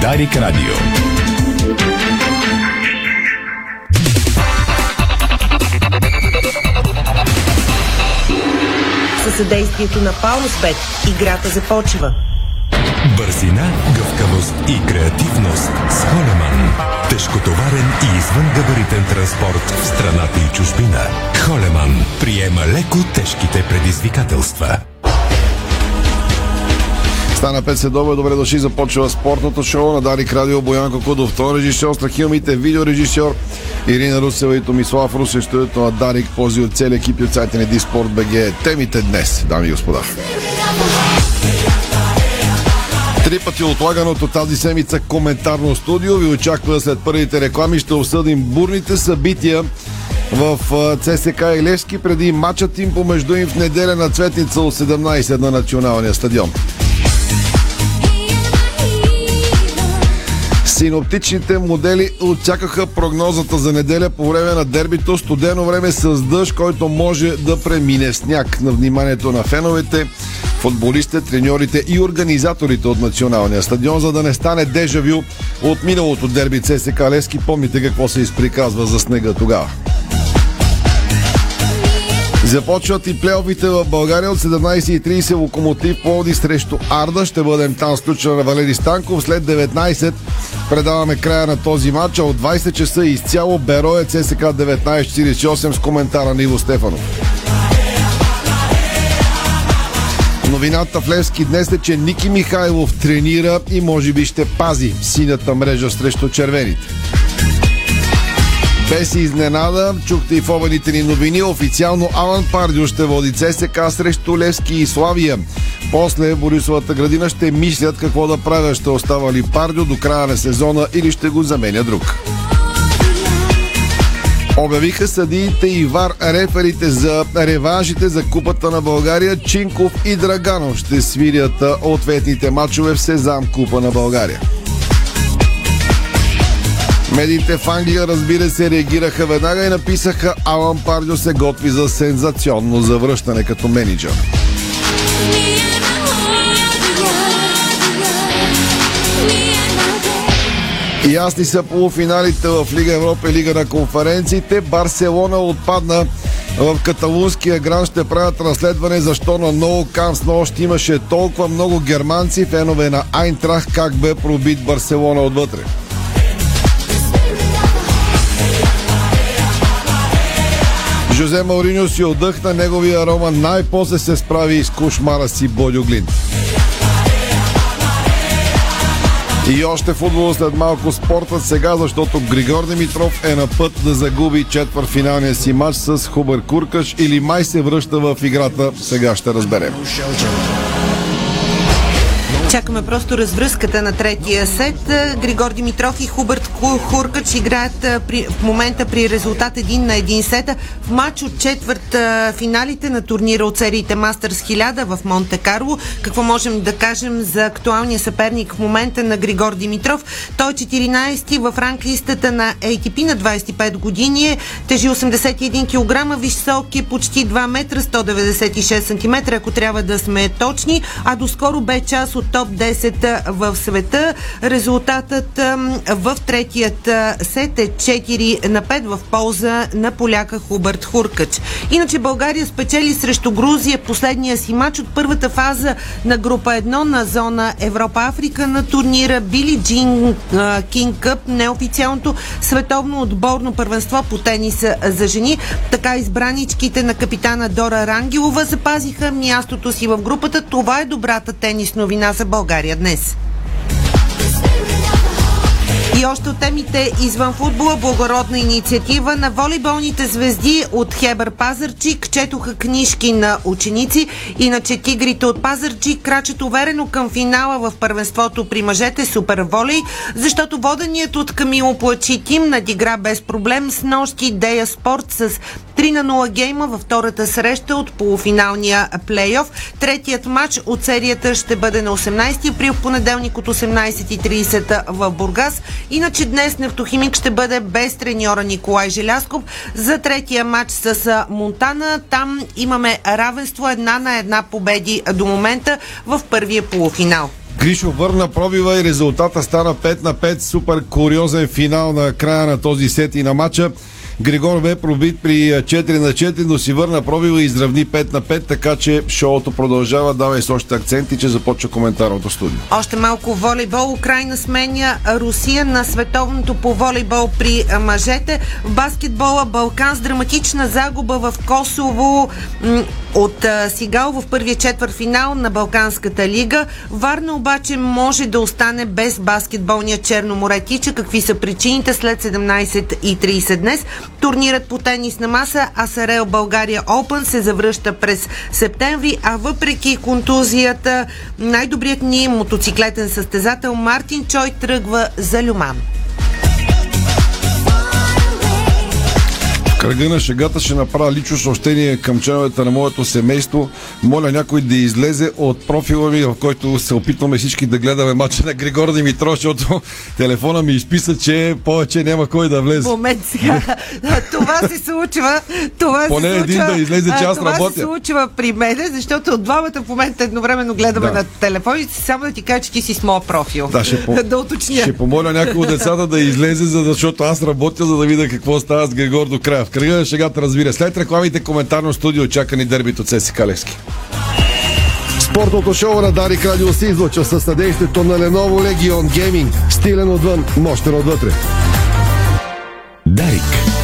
Дарик Радио. Със съдействието на Паунсбет играта започва. Бързина, гъвкавост и креативност с Холеман. Тежкотоварен и извънгабаритен транспорт в страната и чужбина. Холеман приема леко тежките предизвикателства. Стана 5 седове, добре дошли, започва спортното шоу на Дарик Радио Боянко Кудов, тон режисьор, Страхилмите, видеорежисьор Ирина Русева и Томислав Русе, студиото на Дарик, пози от цели екипи от сайта на Диспорт БГ. Темите днес, дами и господа. Три пъти отлаганото тази седмица коментарно студио ви очаква след първите реклами. Ще обсъдим бурните събития в ЦСК и Левски преди матчът им помежду им в неделя на Цветница от 17 на националния стадион. Синоптичните модели очакаха прогнозата за неделя по време на дербито. Студено време с дъжд, който може да премине сняг. На вниманието на феновете, футболистите, треньорите и организаторите от националния стадион, за да не стане дежавю от миналото дерби ЦСК Лески. Помните какво се изприказва за снега тогава. Започват и плейофите в България от 17.30 локомотив Плоди срещу Арда. Ще бъдем там с ключа на Валери Станков. След 19 предаваме края на този матч, а от 20 часа изцяло Берое ЦСК 1948 с коментара на Иво Стефанов. Новината в Левски днес е, че Ники Михайлов тренира и може би ще пази синята мрежа срещу червените. Без изненада, чухте и в обедите ни новини, официално Алан Пардио ще води ЦСК срещу Левски и Славия. После Борисовата градина ще мислят какво да правят. Ще остава ли Пардио до края на сезона или ще го заменя друг. Обявиха съдиите и ВАР реферите за реванжите за Купата на България. Чинков и Драганов ще свирят ответните матчове в Сезам Купа на България. Медиите в Англия, разбира се, реагираха веднага и написаха Алан Пардио се готви за сензационно завръщане като менеджер. Ясни са полуфиналите в Лига Европа и Лига на конференциите. Барселона отпадна в каталунския гран ще правят разследване защо на много кам с нощ имаше толкова много германци, фенове на Айнтрах, как бе пробит Барселона отвътре. Жозе Мауриньо си отдъхна, неговия Рома най-после се справи с кошмара си Бодю. И още футбол след малко спортът сега, защото Григор Димитров е на път да загуби четвърфиналния си матч с Хубър Куркаш или май се връща в играта. Сега ще разберем. Чакаме просто развръзката на третия сет. Григор Димитров и Хубърт Хуркач играят при, в момента при резултат 1 на 1 сета в матч от четвърт финалите на турнира от сериите Мастърс 1000 в Монте Карло. Какво можем да кажем за актуалния съперник в момента на Григор Димитров? Той е 14-ти в ранглистата на ATP на 25 години. Тежи 81 кг, висок е почти 2 метра, 196 см, ако трябва да сме точни, а доскоро бе част от топ 10 в света. Резултатът в третият сет е 4 на 5 в полза на поляка Хубърт Хуркач. Иначе България спечели срещу Грузия последния си матч от първата фаза на група 1 на зона Европа-Африка на турнира Били Джин Кинг Къп, неофициалното световно отборно първенство по тениса за жени. Така избраничките на капитана Дора Рангелова запазиха мястото си в групата. Това е добрата тенис новина за България днес. И още от темите извън футбола, благородна инициатива на волейболните звезди от Хебър Пазарчик четоха книжки на ученици. Иначе тигрите от Пазарчик крачат уверено към финала в първенството при мъжете Супер Волей, защото воденият от Камило Плачи тим надигра без проблем с нощи Дея Спорт с 3 на 0 гейма във втората среща от полуфиналния плейоф. Третият матч от серията ще бъде на 18 април понеделник от 18.30 в Бургас. Иначе днес Нефтохимик ще бъде без треньора Николай Желясков за третия матч с Монтана. Там имаме равенство една на една победи до момента в първия полуфинал. Кришо върна пробива и резултата стана 5 на 5. Супер куриозен финал на края на този сет и на матча. Григор бе пробит при 4 на 4, но си върна пробива и изравни 5 на 5, така че шоуто продължава. Давай с още акценти, че започва коментарното студио. Още малко волейбол. Украина сменя Русия на световното по волейбол при мъжете. В баскетбола Балкан с драматична загуба в Косово от Сигал в първия четвър финал на Балканската лига. Варна обаче може да остане без баскетболния Черно море. Тича какви са причините след 17.30 днес. Турнирът по тенис на маса Асарел България Опен се завръща през септември, а въпреки контузията, най-добрият ни мотоциклетен състезател Мартин Чой тръгва за Люман. Кръга на шегата ще направя лично съобщение към членовете на моето семейство. Моля някой да излезе от профила ми, в който се опитваме всички да гледаме мача на Григор Димитров, защото телефона ми изписа, че повече няма кой да влезе. Момент сега. това се случва. Това Поне се един случва, да излезе, че аз това работя. се случва при мене, защото от двамата в момента едновременно гледаме Да. на телефоните си. Само да ти кажа, че ти си с моя профил. Да, ще, по... да уточня. ще помоля някой от децата да излезе, защото аз работя, за да видя какво става с Григор до края. В кръга на шегата разбира. След рекламите коментарно студио чака ни дербито Цеси Калевски. Спортното шоу на Дарик Радио се излъчва със съдействието на Lenovo Legion Gaming. Стилен отвън, мощен отвътре. Дарик.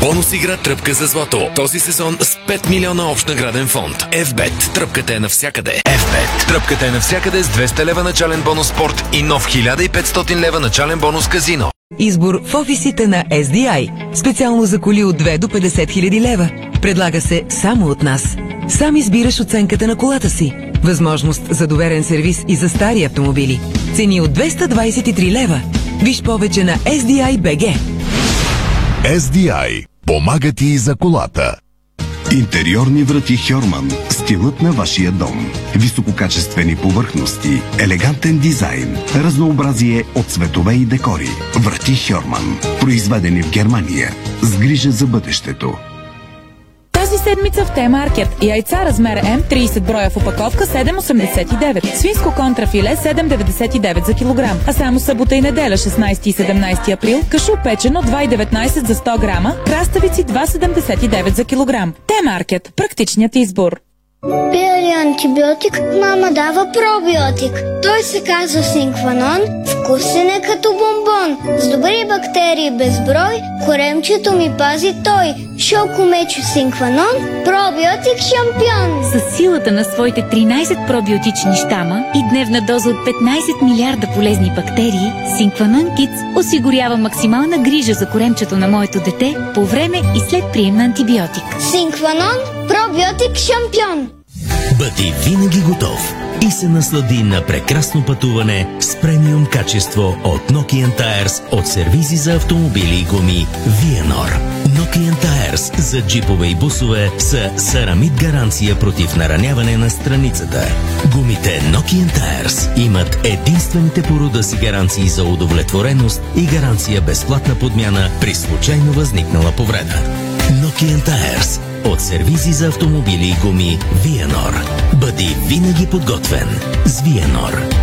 Бонус игра Тръпка за злато. Този сезон с 5 милиона общ награден фонд. FBET. Тръпката е навсякъде. FBET. Тръпката е навсякъде с 200 лева начален бонус спорт и нов 1500 лева начален бонус казино. Избор в офисите на SDI. Специално за коли от 2 до 50 хиляди лева. Предлага се само от нас. Сам избираш оценката на колата си. Възможност за доверен сервис и за стари автомобили. Цени от 223 лева. Виж повече на SDI BG. SDI. Помага ти и за колата. Интериорни врати Хьорман. Стилът на вашия дом. Висококачествени повърхности, елегантен дизайн, разнообразие от цветове и декори. Врати Хьорман. Произведени в Германия. С грижа за бъдещето. Седмица в Т-маркет. Яйца размер М 30 броя в упаковка 7,89. Свинско контрафиле 7,99 за килограм. А само събота и неделя 16 и 17 април кашу печено 2,19 за 100 грама. Краставици 2,79 за килограм. Т-маркет. Практичният избор. Пия антибиотик, мама дава пробиотик. Той се казва Синкванон, вкусен е като бомбон. С добри бактерии безброй, коремчето ми пази той. Шоко мечо Синкванон, пробиотик шампион. С силата на своите 13 пробиотични щама и дневна доза от 15 милиарда полезни бактерии, Синкванон Kids осигурява максимална грижа за коремчето на моето дете по време и след прием на антибиотик. Синкванон, пробиотик шампион. Бъди винаги готов и се наслади на прекрасно пътуване с премиум качество от Nokian Tires от сервизи за автомобили и гуми Vienor. Nokian Tires за джипове и бусове са сарамит гаранция против нараняване на страницата. Гумите Nokian Tires имат единствените по рода си гаранции за удовлетвореност и гаранция безплатна подмяна при случайно възникнала повреда. Nokian Tires от сервизи за автомобили и гуми Vienor. Бъди винаги подготвен с Vienor.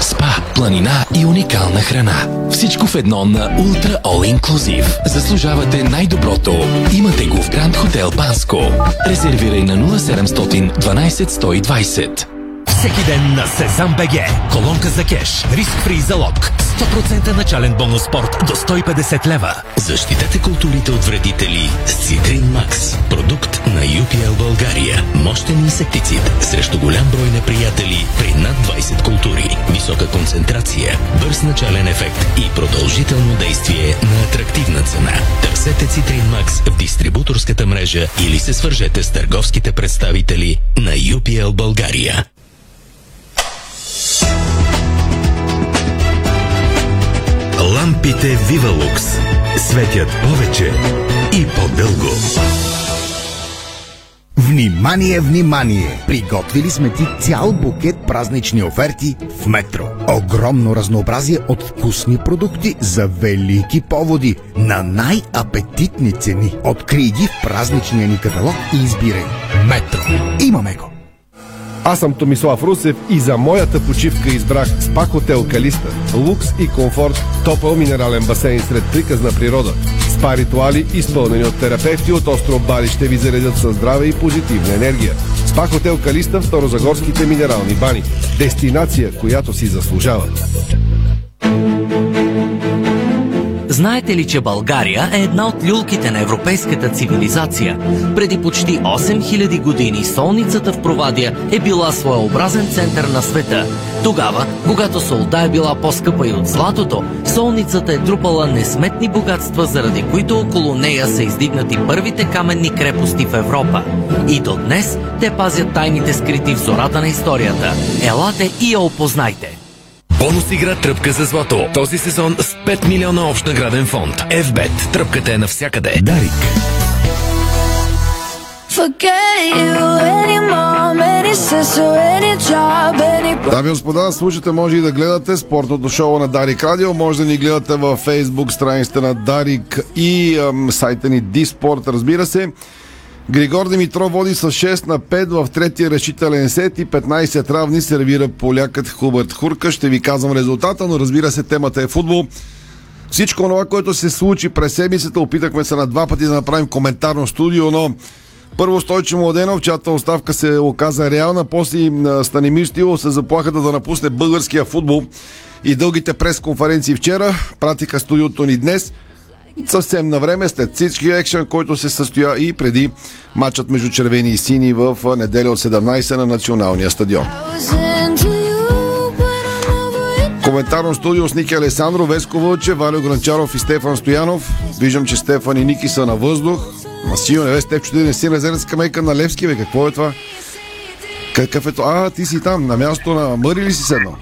Спа, планина и уникална храна. Всичко в едно на Ultra All Inclusive. Заслужавате най-доброто. Имате го в Гранд Хотел Банско. Резервирай на 0700 12 120. Всеки ден на Сезам БГ. Колонка за кеш. Риск фри залог. 100% начален бонус спорт до 150 лева. Защитете културите от вредители с Цитрин Макс. Продукт на UPL България. Мощен инсектицид срещу голям брой неприятели при над 20 култури. Висока концентрация, бърз начален ефект и продължително действие на атрактивна цена. Търсете Цитрин Макс в дистрибуторската мрежа или се свържете с търговските представители на UPL България. Лампите Вивалукс светят повече и по-дълго. Внимание, внимание! Приготвили сме ти цял букет празнични оферти в Метро. Огромно разнообразие от вкусни продукти за велики поводи на най-апетитни цени. Открий ги в празничния ни каталог и избирай. Метро. Имаме го! Аз съм Томислав Русев и за моята почивка избрах спа хотел Калиста. Лукс и комфорт, топъл минерален басейн сред приказна природа. Спа ритуали, изпълнени от терапевти от остров Бали, ще ви заредят със здраве и позитивна енергия. Спа хотел Калиста, второзагорските минерални бани. Дестинация, която си заслужава. Знаете ли, че България е една от люлките на европейската цивилизация? Преди почти 8000 години солницата в Провадия е била своеобразен център на света. Тогава, когато солта е била по-скъпа и от златото, солницата е трупала несметни богатства, заради които около нея са издигнати първите каменни крепости в Европа. И до днес те пазят тайните скрити в зората на историята. Елате и я опознайте! Бонус игра Тръпка за злато. Този сезон с 5 милиона общ награден фонд. FBET. Тръпката е навсякъде. Дарик. Дами и господа, слушате, може и да гледате спортното шоу на Дарик Радио. Може да ни гледате във Facebook страницата на Дарик и ам, сайта ни Диспорт, разбира се. Григор Димитров води с 6 на 5 в третия решителен сет и 15 равни сервира полякът Хубърт Хурка. Ще ви казвам резултата, но разбира се, темата е футбол. Всичко това, което се случи през седмицата, опитахме се на два пъти да направим коментарно студио, но първо Стойче Младенов, чиято оставка се оказа реална, после Станимир Стилов се заплахата да напусне българския футбол и дългите пресконференции вчера. Пратиха студиото ни днес – съвсем на време, след всички екшен, който се състоя и преди матчът между червени и сини в неделя от 17 на националния стадион. Коментарно студио с Ники Алесандро, Веско Вълче, Валио Гранчаров и Стефан Стоянов. Виждам, че Стефан и Ники са на въздух. Масио, не Стефчо, да не си резервен скамейка на Левски, бе, какво е това? Какъв е това? А, ти си там, на място на Мъри ли си седнал?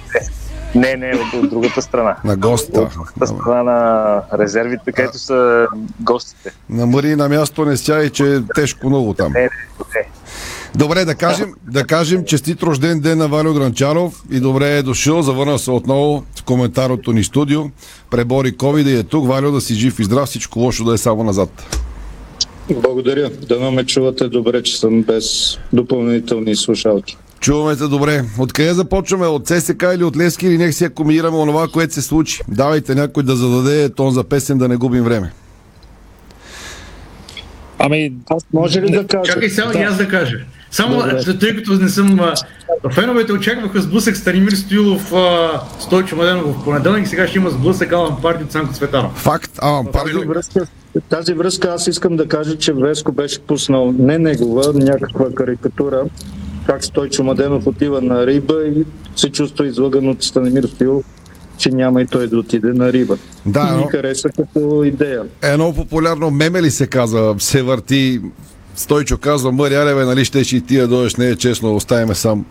Не, не, от, от другата страна. На гостите. От другата страна на резервите, където са гостите. На Мари на място не ся и че е тежко много там. Не, не, не. Добре, да кажем, да кажем честит рожден ден на Валио Гранчаров и добре е дошъл, завърна се отново в коментарното ни студио. Пребори COVID и е тук. Валио да си жив и здрав, всичко лошо да е само назад. Благодаря. Да ме чувате добре, че съм без допълнителни слушалки. Чуваме те добре. Откъде започваме? От ССК или от Лески или нека си комбинираме онова, което се случи? Давайте някой да зададе тон за песен, да не губим време. Ами, аз може ли да кажа? Чакай само да. и аз да кажа. Само, Добре. тъй като не съм... а, Феновете очакваха сблъсък Станимир Стоилов а, Стойчо Младенов в понеделник, сега ще има сблъсък Алан Парди от Санко Цветанов. Факт, Алан Тази връзка, тази връзка аз искам да кажа, че Веско беше пуснал не негова, някаква карикатура, как Стойчо Маденов отива на риба и се чувства излъган от Станимир Стоилов, че няма и той да отиде на риба. Да, и ми но- хареса като идея. Едно популярно меме ли се казва, се върти Стойчо казва, Мъри, аре, бе, нали ще и ти да дойдеш, не е честно, оставяме сам.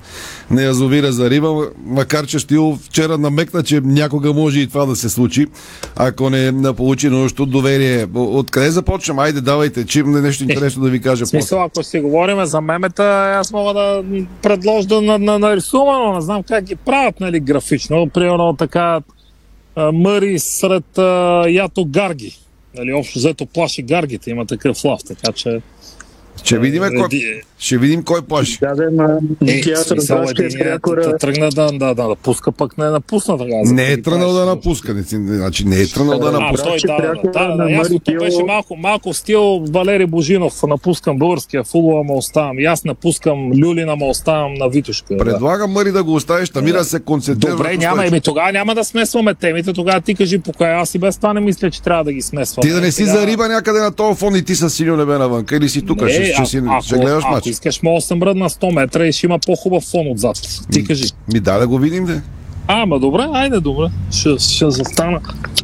Не язовира за риба, макар че Стил вчера намекна, че някога може и това да се случи, ако не, получи нужното доверие. Откъде започнем? Айде, давайте, че има нещо интересно да ви кажа. В смисъл, ако си говорим за мемета, аз мога да предложа да на, на, нарисувам, но не знам как ги правят, нали, графично. Примерно така мъри сред а, ято гарги. Нали, общо взето плаши гаргите, има такъв лав, така че... Ще видим кой, Еди- ще видим кой плаши. Да, да, ма, Е, в смисъл, единият да тръгна да, да, да, да пуска, пък не напусна така. Не е тръгнал да напуска. не си- Значи не е тръгнал да напуска. той, да, да, да, да, да, ясното беше малко, малко стил Валери Божинов. Напускам българския футбол, ама оставам. И аз напускам Люлина, ама оставам на Витушка. Предлагам Мъри да го оставиш, Тамира да се концентрира. Добре, няма. Еми тогава няма да смесваме темите. Тогава ти кажи по коя. Аз и без това не мисля, че трябва да ги смесваме. Ти да не си Сега- за риба някъде на този фон и ти с синьо небе навън. Или си тук, Не, ще, гледаш матч. Искаш, мога да съм на 100 метра и ще има по-хубав фон отзад. Ти кажи. Ми да, да го видим, де. А, ма добре, айде добре. Ще, ще застана.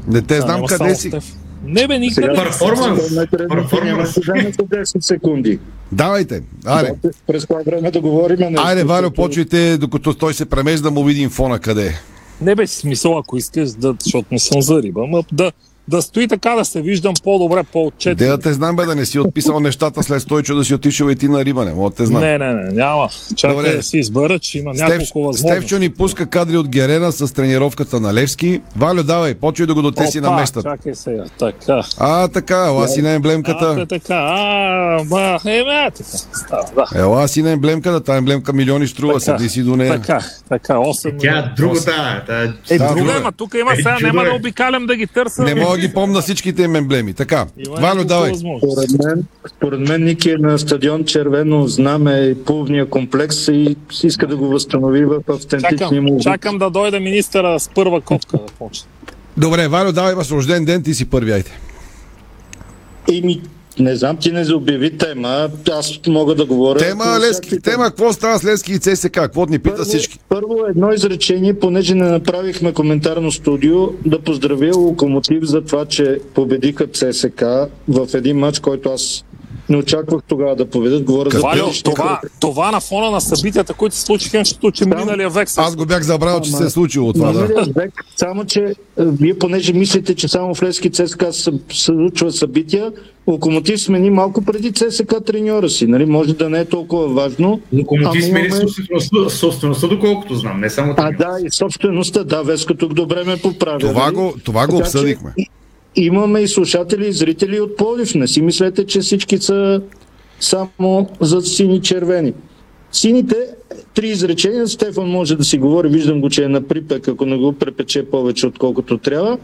Не те Да, знам няма къде си. Стеф. Не бе, никъде. Сега Перформанс. да за 10 секунди. Давайте, аре. През това време да говорим нещо. Айде, Валю, почвайте, докато той се премежда, да му видим фона къде е. Не бе, смисъл, ако искаш да, защото не съм за риба, ма да, да стои така, да се виждам по-добре, по-отчетно. Де да те знам, бе, да не си отписал нещата след Стойчо да си отишъл и ти на Риба, не мога да те знам. Не, не, не, няма. Чакай Добре. да си избера, че има Стев, няколко възможности. Стевчо ни пуска кадри от Герена с тренировката на Левски. Валю, давай, почвай да го дотеси на Опа, местата. Чакай сега, така. А, така, ела си на А, емблемката. така, а, ба, е, ме, така. Става, да. Ела си на емблемката, тази емблемка милиони струва, Така, седи си до нея. Така, така, 8 Тя е другата. Та, Е, друга, друга. ама тук има Е, сега, няма е. да обикалям да ги търся. Не мога ги помня всичките им емблеми. Така, Валю, давай. Според мен, според мен Ники е на стадион Червено знаме и плувния комплекс и иска да го възстанови в автентичния му Чакам, да дойде министъра с първа котка да почне. Добре, Валю, давай, имаш рожден ден, ти си първи, айде. Еми, не знам, ти не обяви тема, аз мога да говоря. Тема, Лески, тема, какво става с Лески и ЦСК? Какво ни пита всички? Първо едно изречение, понеже не направихме коментарно студио, да поздравя Локомотив за това, че победиха ЦСК в един матч, който аз не очаквах тогава да победят. Говоря за Валю, това, това на фона на събитията, които се случиха, защото че миналия век. Аз го бях забравил, че се е случило това, да. Век, само че е, вие понеже мислите, че само в Левски ЦСКА се случват събития, Локомотив смени малко преди ЦСКА треньора си. Нали? Може да не е толкова важно. Локомотив ама смени имаме- собствеността, собствеността, доколкото знам, не само А да, и собствеността, да, Веско тук добре ме поправя. Това нали? го, това го че обсъдихме. и- Имаме и слушатели и зрители от Пловдив. Не си мислете, че всички са само за сини-червени. Сините, три изречения, Стефан може да си говори, виждам го, че е на припек, ако не го препече повече, отколкото трябва.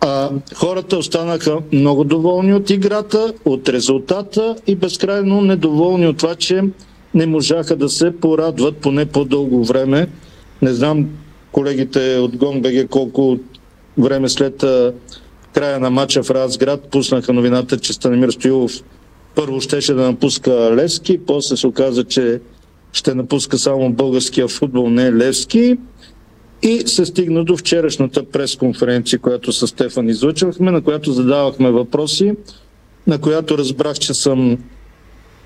А, хората останаха много доволни от играта, от резултата и безкрайно недоволни от това, че не можаха да се порадват поне по-дълго време. Не знам колегите от ГОНБГ колко време след края на матча в Разград пуснаха новината, че Станимир Стоилов първо щеше да напуска Левски, после се оказа, че ще напуска само българския футбол, не Левски. И се стигна до вчерашната пресконференция, която с Стефан излъчвахме, на която задавахме въпроси, на която разбрах, че съм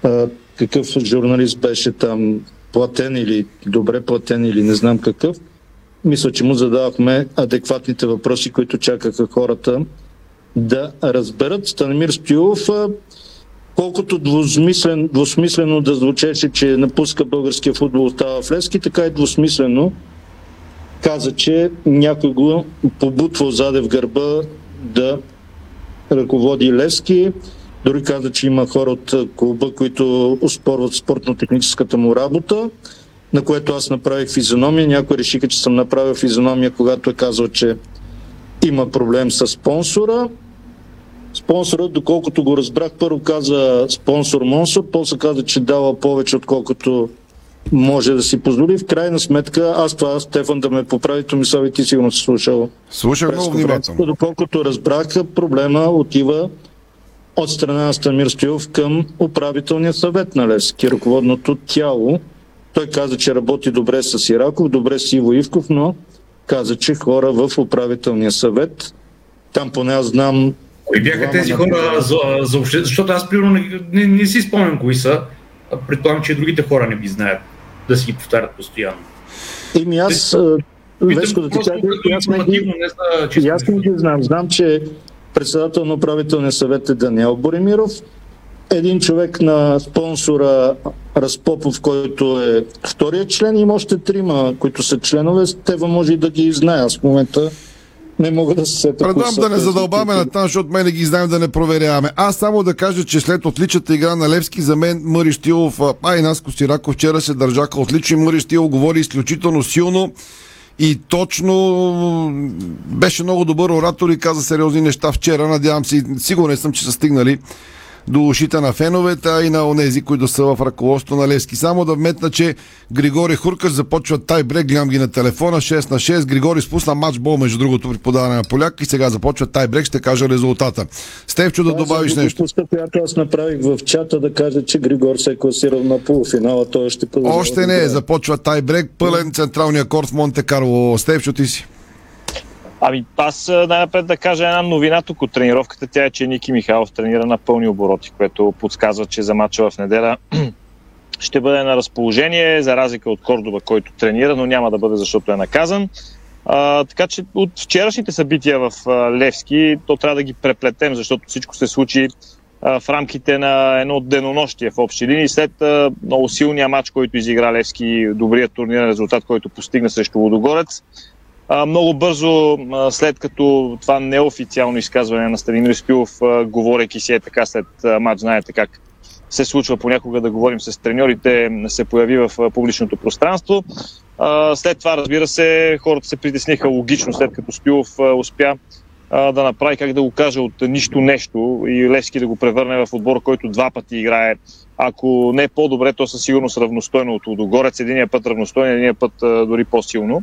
а, какъв журналист беше там, платен или добре платен или не знам какъв. Мисля, че му задавахме адекватните въпроси, които чакаха хората да разберат. Станимир Стоилов, колкото двусмислен, двусмислено да звучеше, че напуска българския футбол, остава в Левски, така и двусмислено каза, че някой го побутвал заде в гърба да ръководи Левски. Дори каза, че има хора от клуба, които успорват спортно-техническата му работа, на което аз направих физиономия. Някои решиха, че съм направил физиономия, когато е казал, че има проблем с спонсора. Спонсорът, доколкото го разбрах, първо каза спонсор Монсор, после каза, че дава повече, отколкото може да си позволи. В крайна сметка, аз това, Стефан, да ме поправи, Томислав, и ти сигурно си слушал. Слушах много внимателно. Доколкото разбрах, проблема отива от страна на Стамир Стоилов към управителния съвет на Левски, ръководното тяло. Той каза, че работи добре с Ираков, добре с Иво Ивков, но каза, че хора в управителния съвет, там поне аз знам Кои бяха тези хора за, за обще... Защото аз примерно не, не, не си спомням кои са. А Предполагам, че и другите хора не ги знаят да си ги повтарят постоянно. Еми аз, Веско, да ти кажа, и аз не ги, и аз не ги знам. Знам, че председател на управителния съвет е Даниел Боремиров, един човек на спонсора Разпопов, който е втория член, има още трима, които са членове. Тева може и да ги знае. Аз в момента не мога да се сета. Предам да не задълбаваме на там, защото мен не ги знаем да не проверяваме. Аз само да кажа, че след отличата игра на Левски, за мен Мъри Штилов, а, и Наско Сираков вчера се държаха отлично. Мъри Штилов говори изключително силно и точно беше много добър оратор и каза сериозни неща вчера. Надявам се, сигурен съм, че са стигнали до ушите на феновете, а и на онези, които са в ръководството на Левски. Само да вметна, че Григори Хуркаш започва тай брек, гледам ги на телефона, 6 на 6. Григори спусна матчбол, между другото, при подаване на поляк и сега започва тай брек, ще кажа резултата. Стевчо, да Това добавиш нещо. глупостта, която аз направих в чата да кажа, че Григор се е класирал на полуфинала, той ще продължава. Още да не играе. започва тай брек, пълен централния корт в Монте Карло. Стевчо, ти си. Ами аз най-напред да кажа една новина тук от тренировката. Тя е, че Ники Михайлов тренира на пълни обороти, което подсказва, че за мача в неделя ще бъде на разположение, за разлика от Кордоба, който тренира, но няма да бъде, защото е наказан. А, така че от вчерашните събития в а, Левски, то трябва да ги преплетем, защото всичко се случи а, в рамките на едно денонощие в общи линии. След а, много силния матч, който изигра Левски, добрият турнирен резултат, който постигна срещу Лудогорец, много бързо, след като това неофициално изказване на Станимир Спилов, а, говорейки си е така след матч, знаете как се случва понякога да говорим с треньорите, се появи в публичното пространство. След това, разбира се, хората се притесниха логично, след като Спилов успя да направи, как да го кажа, от нищо нещо и Левски да го превърне в отбор, който два пъти играе. Ако не по-добре, то със сигурност равностойно от Лудогорец. Единия път равностойно, единия път дори по-силно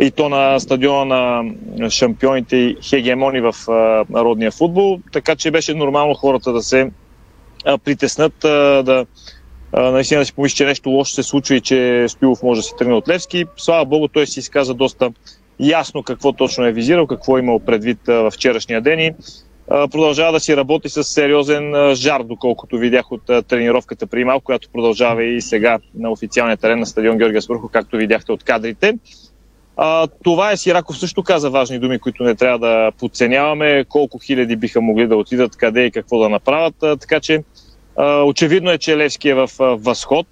и то на стадиона на шампионите и хегемони в а, народния футбол, така че беше нормално хората да се притеснат, да наистина да си помисли, че нещо лошо се случва и че Спилов може да се тръгне от Левски. Слава Богу, той си изказа доста ясно какво точно е визирал, какво е имал предвид във вчерашния ден и продължава да си работи с сериозен жар, доколкото видях от тренировката при малко, която продължава и сега на официалния терен на стадион Георгия Свърхо, както видяхте от кадрите. А, това е Сираков също каза важни думи, които не трябва да подценяваме. Колко хиляди биха могли да отидат, къде и какво да направят. А, така че а, очевидно е, че Левски е в а, възход,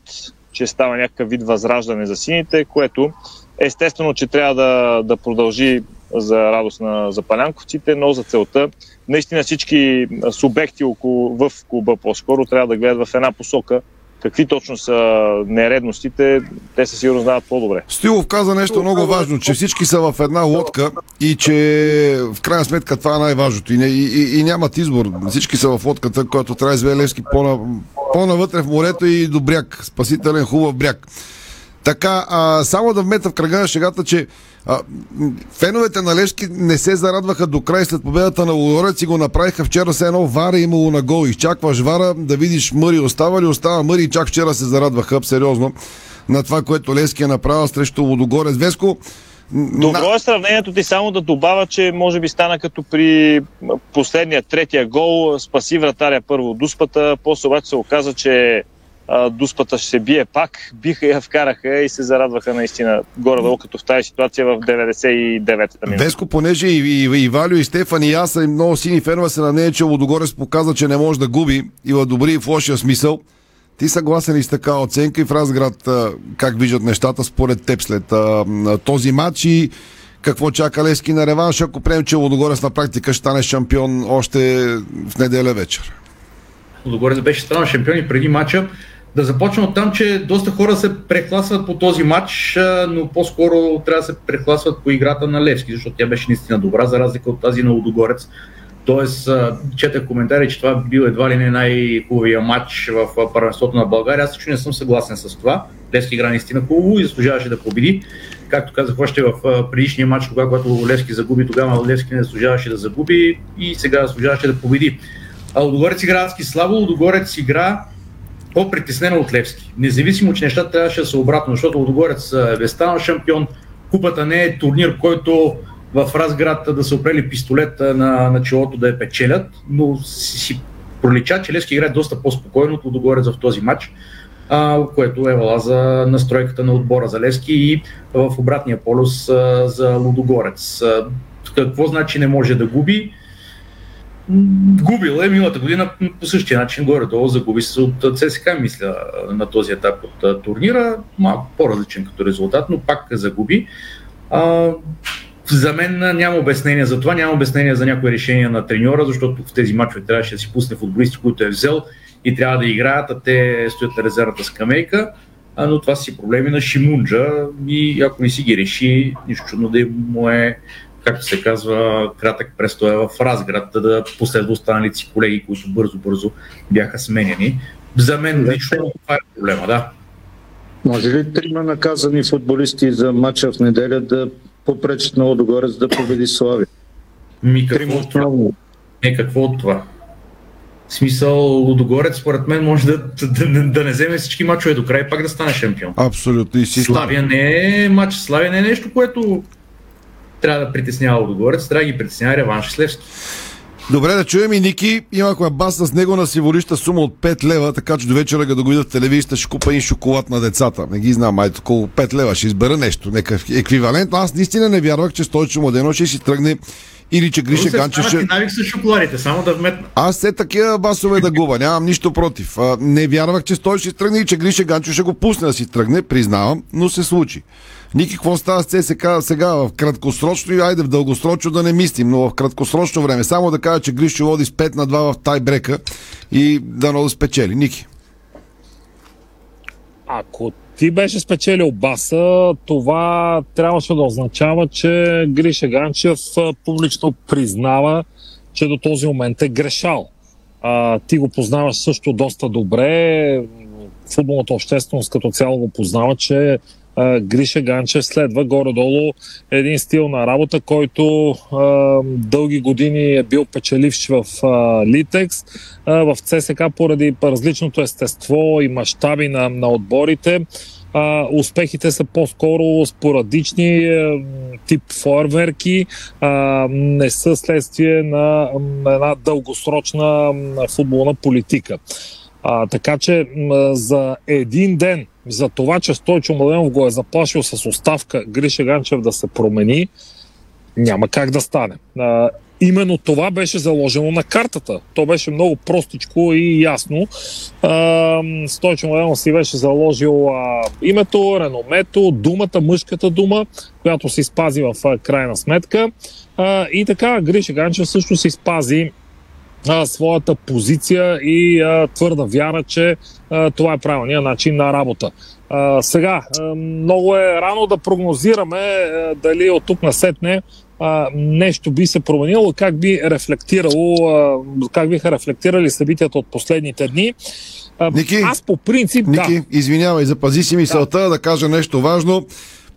че става някакъв вид възраждане за сините, което естествено, че трябва да, да продължи за радост на запалянковците, но за целта наистина всички субекти около, в клуба по-скоро трябва да гледат в една посока – Какви точно са нередностите, те със сигурно знаят по-добре. Стилов каза нещо много важно, че всички са в една лодка и че в крайна сметка това е най-важното. И, и, и, и нямат избор. Всички са в лодката, която трябва да по-на, по-навътре в морето и до бряг. Спасителен, хубав бряг. Така, а, само да вмета в кръга на шегата, че а, феновете на Левски не се зарадваха до край след победата на Лудорец и го направиха вчера с едно вара имало на гол. Изчакваш вара да видиш Мъри остава ли, остава Мъри и чак вчера се зарадваха сериозно на това, което Левски е направил срещу Лудогорец. Веско, Добро е сравнението ти само да добавя, че може би стана като при последния, третия гол, спаси вратаря първо дуспата, после обаче се оказа, че а, дуспата ще се бие пак, биха я вкараха и се зарадваха наистина горе-долу, като в тази ситуация в 99-та минута. Веско, понеже и, и, и Валю, и Стефан, и аз, и много сини фенове се на нея, че Лодогорец показа, че не може да губи и в добри и в лошия смисъл. Ти съгласен ли с така оценка и в Разград как виждат нещата според теб след а, този матч и какво чака Лески на реванш, ако приемем, че Лодогорец на практика ще стане шампион още в неделя вечер? Лодогорец беше станал шампион и преди матча. Да започна от там, че доста хора се прехласват по този матч, но по-скоро трябва да се прехласват по играта на Левски, защото тя беше наистина добра, за разлика от тази на Лудогорец. Тоест, четах коментари, че това бил едва ли не най-хубавия матч в първенството на България. Аз лично не съм съгласен с това. Левски игра наистина хубаво и заслужаваше да победи. Както казах още в предишния матч, тогава, когато Левски загуби, тогава Левски не заслужаваше да загуби и сега заслужаваше да победи. А Лудогорец игра адски слабо, Лудогорец игра по-притеснена от Левски. Независимо, че нещата трябваше да са обратно, защото Лудогорец е станал шампион, купата не е турнир, който в Разград да се опрели пистолет на, на челото да я печелят, но си, си пролича, че Левски играе доста по-спокойно от Лудогорец в този матч, а, което е вала за настройката на отбора за Левски и в обратния полюс а, за Лудогорец. А, какво значи не може да губи? Губила е миналата година по същия начин, горе-долу загуби се от ЦСКА, мисля, на този етап от турнира. Малко по-различен като резултат, но пак загуби. А, за мен няма обяснение за това, няма обяснение за някои решения на треньора, защото в тези матчове трябваше да си пусне футболисти, които е взел и трябва да играят, а те стоят на резервната скамейка. А, но това си проблеми на Шимунджа и ако не си ги реши, нищо чудно да му е както се казва, кратък престоя в Разград, да, последва останалите си колеги, които бързо-бързо бяха сменени. За мен лично това е проблема, да. Може ли трима наказани футболисти за матча в неделя да попречат на Лодогорец да победи Слави? Ми какво от това? Не, какво от това? В смисъл, Лудогорец, според мен, може да, да, да, да не вземе всички мачове до край и пак да стане шампион. Абсолютно. И си Славия не е матч. Славия не е нещо, което трябва да притеснява Лудогорец, трябва да ги притеснява реванш с Левски. Добре, да чуем и Ники. Имахме бас с него на символища сума от 5 лева, така че до вечера, да го видя в телевизията, ще купа и шоколад на децата. Не ги знам, май колко 5 лева, ще избера нещо, някакъв еквивалент. Аз наистина не вярвах, че Стойчо Младено ще си тръгне или че Гриша Ганчев ще... навик с шоколадите, само да вметна. Аз все такива басове да губа, нямам нищо против. А, не вярвах, че той ще тръгне и че Гриша Ганчев ще го пусне да си тръгне, признавам, но се случи. Ники, какво става с ЦСК сега в краткосрочно и айде в дългосрочно да не мислим, но в краткосрочно време. Само да кажа, че Гришо води с 5 на 2 в тайбрека и да да спечели. Ники. Ако ти беше спечелил баса, това трябваше да означава, че Гриша Ганчев публично признава, че до този момент е грешал. А, ти го познаваш също доста добре. Футболната общественост като цяло го познава, че а, Гриша Ганчев следва горе-долу един стил на работа, който а, дълги години е бил печеливш в а, Литекс, а, в ЦСК поради различното естество и мащаби на, на отборите. А, успехите са по-скоро спорадични, а, тип фойерверки, а, не са следствие на, на една дългосрочна футболна политика. А, така че м, за един ден, за това, че Стойчо Младенов го е заплашил с оставка Гриша Ганчев да се промени, няма как да стане. А, именно това беше заложено на картата. То беше много простичко и ясно. А, Стойчо Младенов си беше заложил а, името, реномето, думата, мъжката дума, която се спази в а, крайна сметка. А, и така Гриша Ганчев също си спази а, своята позиция и а, твърда вяра, че а, това е правилният начин на работа. А, сега, а, много е рано да прогнозираме а, дали от тук насетне а, нещо би се променило, как би рефлектирало, а, как биха рефлектирали събитията от последните дни. А, Ники, аз по принцип, Ники, да. извинявай, запази си мисълта да. да кажа нещо важно.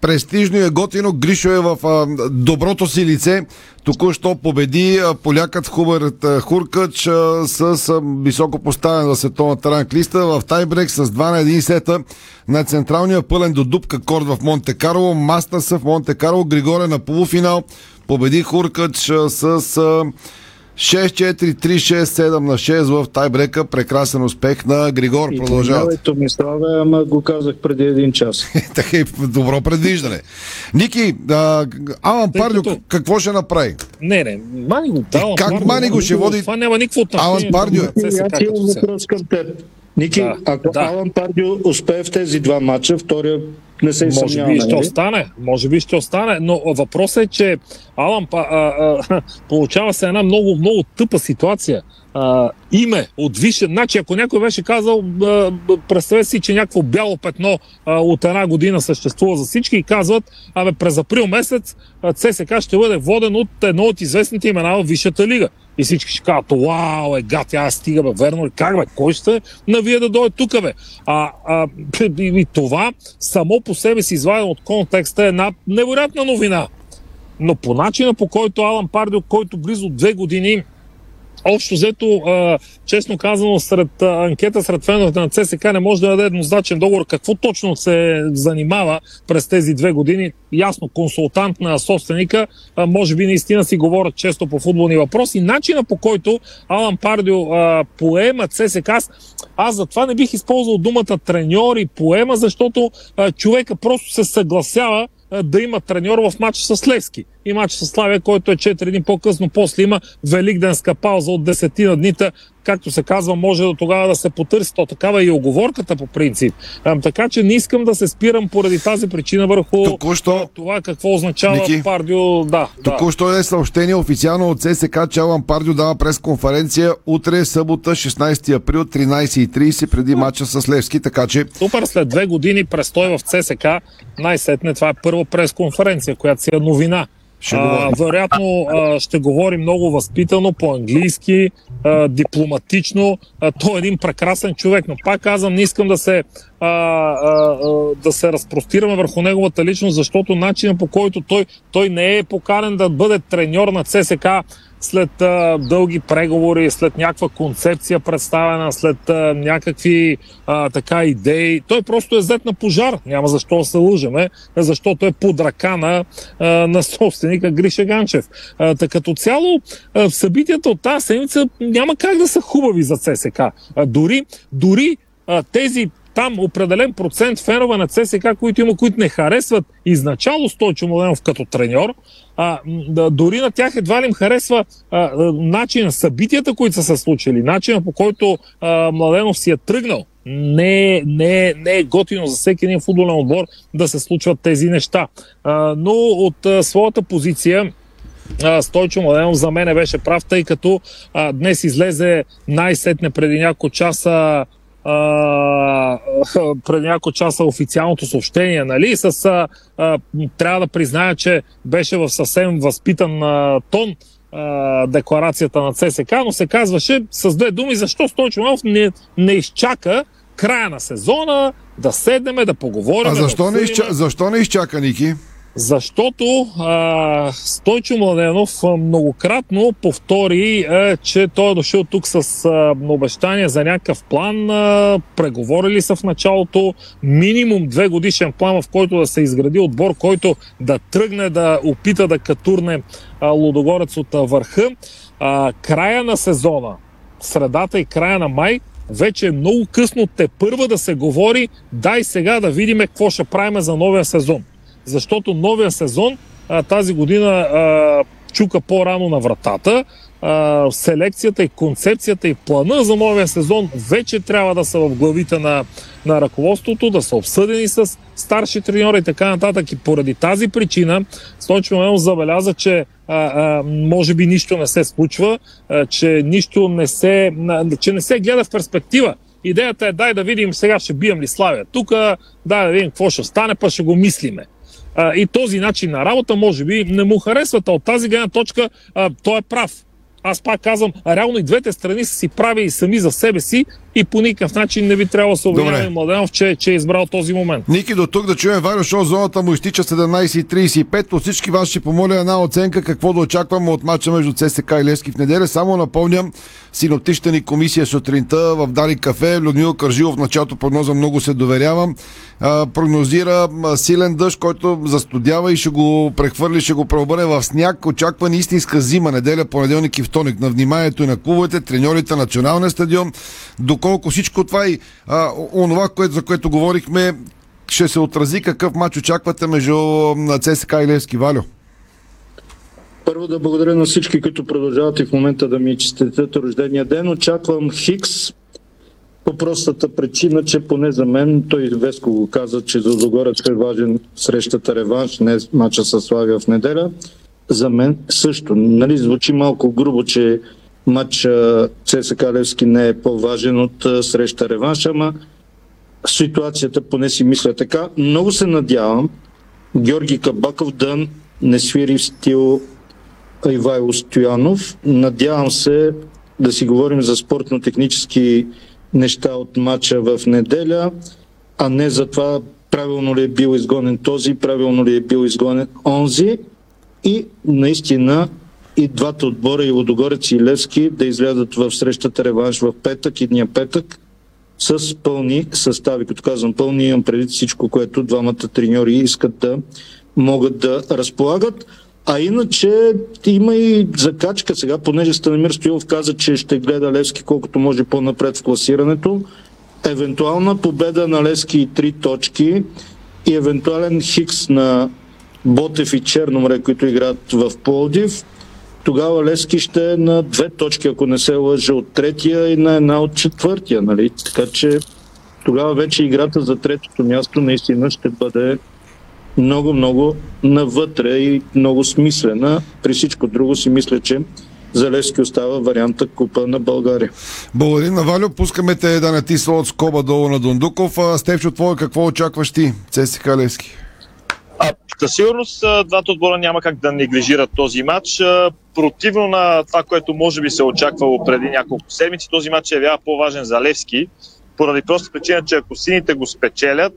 Престижно е готино. Гришо е в а, доброто си лице. Току-що победи а, полякът Хуберт а, Хуркач а, с а, високо поставен за световната ранглиста в тайбрек с 2 на 1 сета на централния пълен до дупка корд в Монте Карло. Маста са в Монте Карло. Григоре на полуфинал. Победи Хуркач а, с... А, 6-4-3-6-7 на 6 в тайбрека. Прекрасен успех на Григор. Продължават. Томиславе, ама го казах преди един час. така и добро предвиждане. Ники, а, Алан Пардио като... какво ще направи? Не, не, мани го. Да, как Пардио, мани го ще води? Това няма никакво отношение. Алан Пардио. Аз имам въпрос към теб. Ники, да, ако да. Алан Пардио успее в тези два матча, втория не се Може би ще остане, може би ще остане, но въпросът е, че Алан а, а, получава се една много, много тъпа ситуация. А, име от висше. Значи, ако някой беше казал, представете си, че някакво бяло петно а, от една година съществува за всички и казват, абе през април месец ЦСК ще бъде воден от едно от известните имена в Висшата лига. И всички ще кажат, вау, е, гати, аз стига, бе, верно ли? Как, бе, кой ще навие да дойде тук, бе? А, а, и, това само по себе си извадено от контекста е една невероятна новина. Но по начина по който Алан Пардио, който близо две години Общо взето, честно казано, сред анкета сред феновете на ЦСК не може да даде еднозначен договор какво точно се занимава през тези две години. Ясно, консултант на собственика, може би наистина си говорят често по футболни въпроси. Начина по който Алан Пардио поема ЦСК, аз, аз затова не бих използвал думата треньор и поема, защото човека просто се съгласява да има треньор в матч с Левски и матч с Славия, който е 4 дни по-късно. После има великденска пауза от десетина дните. Както се казва, може до тогава да се потърси. То такава е и оговорката по принцип. А, така че не искам да се спирам поради тази причина върху Току-що... това какво означава Ники, Пардио. Да, Току-що е съобщение официално от ССК, че Алан Пардио дава пресконференция утре, събота, 16 април, 13.30 преди матча с Левски, така че... Супер, след две години престой в ЦСК, най-сетне това е първа пресконференция, която си е новина. Ще а, вероятно а, ще говори много възпитано, по-английски, а, дипломатично. А, той е един прекрасен човек, но пак казвам, не искам да се, а, а, да се разпростираме върху неговата личност, защото начинът по който той, той не е поканен да бъде треньор на ЦСК след а, дълги преговори, след някаква концепция представена, след а, някакви а, така идеи. Той просто е зет на пожар. Няма защо да се лъжеме, защото е под ръка на, а, на собственика Гриша Ганчев. А, така като цяло а, събитията от тази седмица няма как да са хубави за ЦСК. А, дори, дори а, тези там определен процент фенове на ЦСК, които има, които не харесват изначало Стойчо Младенов като треньор, а, да, дори на тях едва ли им харесва а, начин, събитията, които са се случили, начина по който а, Младенов си е тръгнал. Не, не, не е готино за всеки един футболен отбор да се случват тези неща. А, но от а, своята позиция Стойчо Младенов за мен беше прав, тъй като а, днес излезе най-сетне преди няколко часа а, преди няколко часа официалното съобщение, нали, с, а, трябва да призная, че беше в съвсем възпитан а, тон а, декларацията на ЦСК, но се казваше с две думи, защо Стойчо не, не изчака края на сезона, да седнеме, да поговорим. А защо, да не, изча... защо не изчака, Ники? Защото а, Стойчо Младенов многократно повтори, а, че той е дошъл тук с а, обещания за някакъв план. А, преговорили са в началото минимум две годишен план, в който да се изгради отбор, който да тръгне да опита да катурне а, Лудогорец от върха. А, края на сезона, средата и края на май, вече е много късно те първа да се говори, дай сега да видим какво ще правим за новия сезон защото новия сезон а, тази година а, чука по-рано на вратата. А, селекцията и концепцията и плана за новия сезон вече трябва да са в главите на, на ръководството, да са обсъдени с старши треньори и така нататък. И поради тази причина Стойчо Младенов забеляза, че а, а, може би нищо не се случва, а, че нищо не се, че не се гледа в перспектива. Идеята е дай да видим сега ще бием ли Славия. Тук дай да видим какво ще стане, па ще го мислиме а, и този начин на работа може би не му харесват. А от тази гледна точка а, той е прав. Аз пак казвам, реално и двете страни са си прави и сами за себе си и по никакъв начин не би трябвало да се обвинява Младенов, че, че е избрал този момент. Ники, до тук да чуем Варио Шоу, зоната му изтича 17.35. От всички вас ще помоля една оценка какво да очакваме от мача между ЦСК и Левски в неделя. Само напомням, синоптичната ни комисия сутринта в Дали кафе. Людмила Кържилов началото прогноза много се доверявам. А, прогнозира силен дъжд, който застудява и ще го прехвърли, ще го преобърне в сняг. Очаква истинска зима, неделя, понеделник и вторник. На вниманието и на клубовете, треньорите, националния стадион. Доколко всичко това и а, онова, което, за което говорихме, ще се отрази какъв матч очаквате между ЦСК и Левски Валю? Първо да благодаря на всички, които продължават и в момента да ми честитят рождения ден. Очаквам Хикс по простата причина, че поне за мен, той Веско го каза, че за Лудогорец е важен срещата реванш, не мача с Славия в неделя. За мен също. Нали, звучи малко грубо, че матч ЦСК Левски не е по-важен от среща реванш, ама ситуацията поне си мисля така. Много се надявам Георги Кабаков да не свири в стил Ивайло Стоянов. Надявам се да си говорим за спортно-технически неща от матча в неделя, а не за това правилно ли е бил изгонен този, правилно ли е бил изгонен онзи и наистина и двата отбора, и Лодогорец и Левски, да излязат в срещата реванш в петък и дния петък с пълни състави. Като казвам пълни, имам преди всичко, което двамата треньори искат да могат да разполагат. А иначе има и закачка сега, понеже Станимир Стоилов каза, че ще гледа Левски колкото може по-напред в класирането. Евентуална победа на Левски и три точки и евентуален хикс на Ботев и Черномре, които играят в Плодив. Тогава Левски ще е на две точки, ако не се лъжа от третия и на една от четвъртия. Нали? Така че тогава вече играта за третото място наистина ще бъде много, много навътре и много смислена. При всичко друго си мисля, че за Левски остава варианта Купа на България. Благодарим на Валю. Пускаме те да натисва от скоба долу на Дондуков. Степчо, твое какво очакваш ти? ЦСК Левски. А, със сигурност двата отбора няма как да неглижират този матч. Противно на това, което може би се очаквало преди няколко седмици, този матч е явява по-важен за Левски, поради проста причина, че ако сините го спечелят,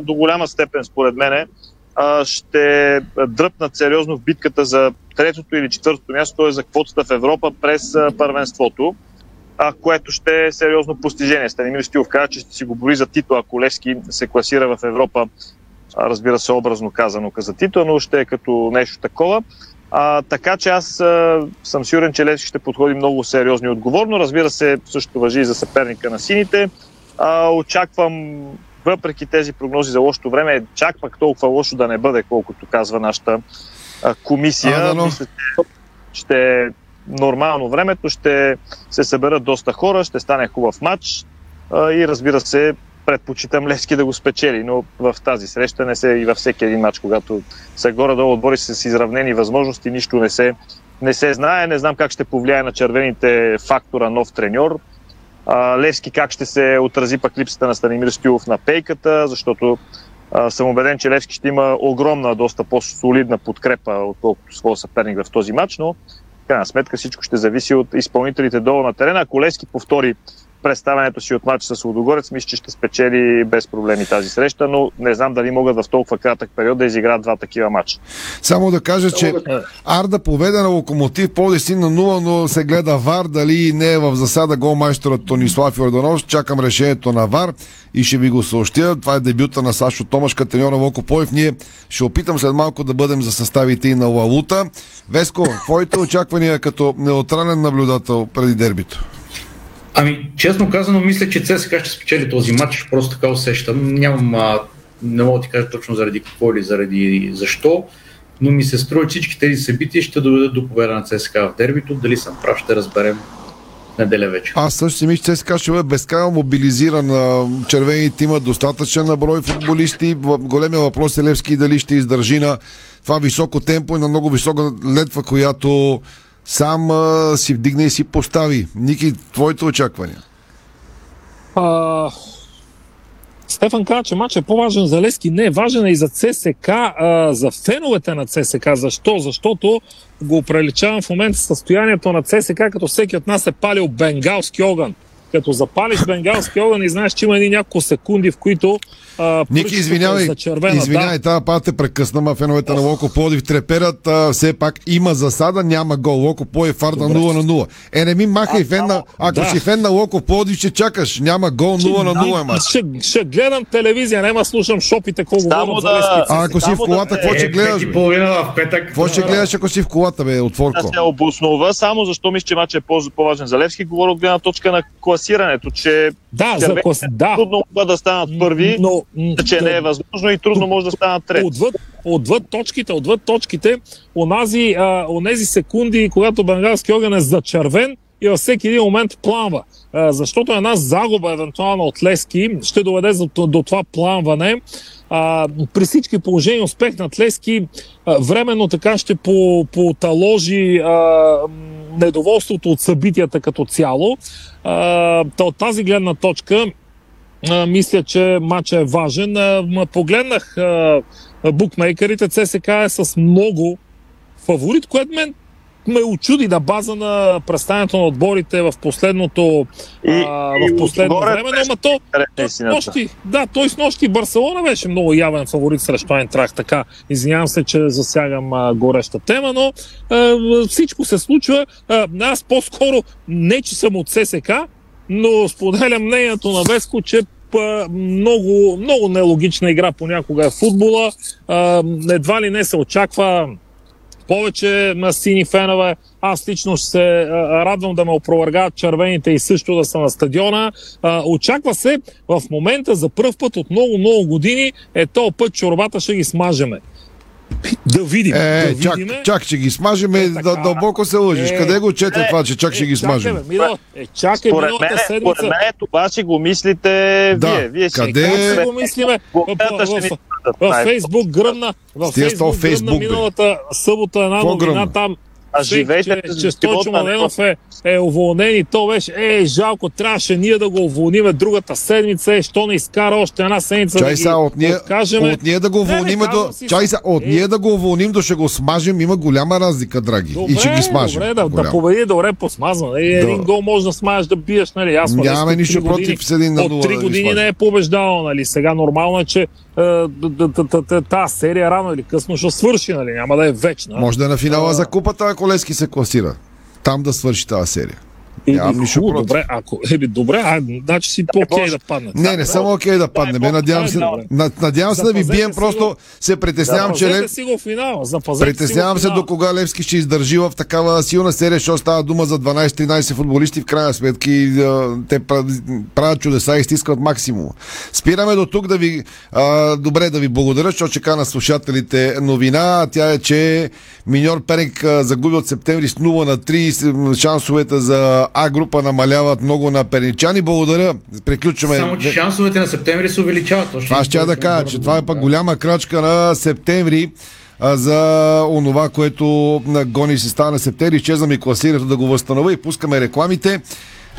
до голяма степен, според мене, а, ще дръпнат сериозно в битката за третото или четвъртото място, т.е. за квотата в Европа през а, първенството, а, което ще е сериозно постижение. Станимир Стилов каза, че ще си го бори за титла, ако Левски се класира в Европа, а, разбира се, образно казано за титла, но ще е като нещо такова. А, така че аз а, съм сигурен, че Левски ще подходи много сериозно и отговорно. Разбира се, също въжи и за съперника на сините. А, очаквам, въпреки тези прогнози за лошото време, чак пък толкова лошо да не бъде, колкото казва нашата а, комисия. А, да, но... Мисля, ще е нормално времето, ще се съберат доста хора, ще стане хубав матч а, и разбира се, предпочитам Левски да го спечели, но в тази среща не се и във всеки един матч, когато са горе-долу отбори с изравнени възможности, нищо не се, не се знае. Не знам как ще повлияе на червените фактора нов треньор. Левски как ще се отрази пък липсата на Станимир Стюлов на пейката, защото съм убеден, че Левски ще има огромна, доста по-солидна подкрепа, отколкото своя съперник в този матч, но в крайна сметка всичко ще зависи от изпълнителите долу на терена. Ако Левски повтори представянето си от матч с Лудогорец, мисля, че ще спечели без проблеми тази среща, но не знам дали могат в толкова кратък период да изиграят два такива матча. Само да кажа, че Арда поведе на Локомотив по си на 0, но се гледа Вар, дали не е в засада голмайсторът Тонислав Йорданов. Чакам решението на Вар и ще ви го съобщя. Това е дебюта на Сашо Томашка, треньора Локо Поев. Ние ще опитам след малко да бъдем за съставите и на Лалута. Веско, твоите очаквания като неутрален наблюдател преди дербито? Ами, честно казано, мисля, че ЦСКА ще спечели този матч, просто така усещам. Нямам, а, не мога да ти кажа точно заради какво или заради защо, но ми се струва, че всички тези събития ще доведат до победа на ЦСКА в дербито. Дали съм прав, ще разберем неделя вече. Аз също си мисля, че ЦСКА ще бъде безкрайно мобилизиран. Червените имат достатъчен на брой футболисти. Големия въпрос е Левски дали ще издържи на това високо темпо и на много висока летва, която сам а, си вдигне и си постави. Ники, твоите очаквания? А, Стефан каза, че матч е по-важен за Лески. Не, важен е и за ЦСК, а, за феновете на ЦСК. Защо? Защото го преличавам в момента състоянието на ЦСК, като всеки от нас е палил бенгалски огън. Като запалиш бенгалски огън и знаеш, че има едни няколко секунди, в които а, Ники, извинявай, за червена, извинявай, да. тази пак те прекъсна, ма феновете на Локо Плодив треперят, а, все пак има засада, няма гол. Локо Плодив фарта 0 на 0. Е, не ми махай фен на, ако да. си фен на Локо Плодив, ще чакаш. Няма гол 0 на 0 е мач. Ще, ще гледам телевизия, няма слушам шопите, какво говорят за Лески. А ако си в колата, какво ще гледаш? бе? половина в петък. Какво ще гледаш, ако си в колата, бе, отворко? Да се обоснова, само защо мисля, че матчът е по- по-важен за Левски, говоря от гледна точка на класирането, че Да, за клас... да. трудно да станат първи, но, че не е възможно и трудно може да станат трети. Отвъд, отвъд точките, отвъд точките, онази, а, онези секунди, когато бенгалски огън е зачервен и във всеки един момент пламва. А, защото една загуба, евентуално от Лески, ще доведе до, до това пламване. А, при всички положения успех на Лески а, временно така ще по, поталожи а, недоволството от събитията като цяло. А, от тази гледна точка а, мисля, че матчът е важен. А, погледнах а, букмейкерите, ЦСК е с много фаворит, което мен ме очуди на база на представянето на отборите в последното И- а, и в последно отгоре време, но то, той с нощи, да, той с нощи Барселона беше много явен фаворит срещу Айнтрах, така. Извинявам се, че засягам а, гореща тема, но а, всичко се случва. А, аз по-скоро не, че съм от ССК, но споделям мнението на Веско, че много, много нелогична игра понякога е футбола. Едва ли не се очаква повече на сини фенове. Аз лично ще се радвам да ме опровъргават червените и също да са на стадиона. Очаква се в момента за първ път от много-много години е то път чорбата ще ги смажеме. Да видим. Е, да чак, видиме. чак ще ги смажем, е, да, дълбоко се лъжиш. Е, Къде го чете е, това, че чак ще ги Чакай, смажем? бе, Миро, е, чакай, Според мен, според мен това си го мислите Да, вие. вие си къде- Как Е, го мислиме? В, ще в, в, в най- Фейсбук гръмна, в Фейсбук гръмна миналата събота една новина там. А живейте че, с че Стойчо Младенов е, е уволнен и то беше, е, жалко, трябваше ние да го уволниме другата седмица, е, що не изкара още една седмица Чай да ги от ние, откажеме. от ние да го Не, не, уволним до... си Чай се. сега, от Е, ние да го уволним до ще го смажем, има голяма разлика, драги. Добре, и ще ги смажем. добре, да, да победи добре по смазване. И един Да. гол може да смажеш да биеш, нали? Аз Нямаме нищо три години- против с един на От три да ги години смажем. не е побеждавал, нали? Сега нормално е, че тази серия рано или късно ще свърши, нали? Няма да е вечна. Може да е на финала за купата, ако Лески се класира. Там да свърши тази серия. Еми, Нямам нищо хубаво, против. добре, ако, еми, добре, а, значи си по-окей да падне. Не, не съм окей да падне. Бе, надявам се, на- надявам се да ви бием, просто се притеснявам, че Лев... си го в финала. Запазете Притеснявам се до кога Левски ще издържи в такава силна серия, защото става дума за 12-13 футболисти в крайна сметка и те правят, чудеса и стискат максимум. Спираме до тук да ви а, добре да ви благодаря, защото чека на слушателите новина. Тя е, че Миньор Перник загуби от септември с 0 на 3. Шансовете за А група намаляват много на перничани. Благодаря. Приключваме. Само, че шансовете на септември се увеличават. Точно Това ще да кажа, че това е пък голяма крачка на септември за онова, което гони се стана септември. Изчезна ми класирането да го възстановя и пускаме рекламите.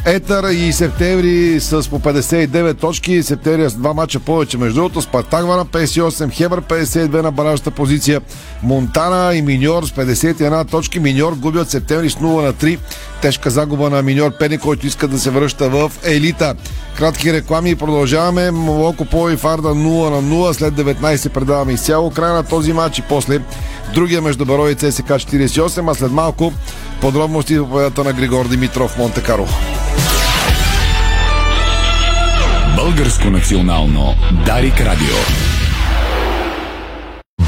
Етър и Септември с по 59 точки. Септември с два мача повече. Между другото, Спартак на 58, Хебър 52 на баражната позиция. Монтана и Миньор с 51 точки. Миньор губи от Септември с 0 на 3. Тежка загуба на Миньор Пени, който иска да се връща в елита. Кратки реклами и продължаваме. Молоко по Фарда 0 на 0. След 19 предаваме изцяло края на този матч и после другия между Баро и ЦСК 48, а след малко подробности в победата на Григор Димитров Монте Карло. Българско национално Дарик Радио.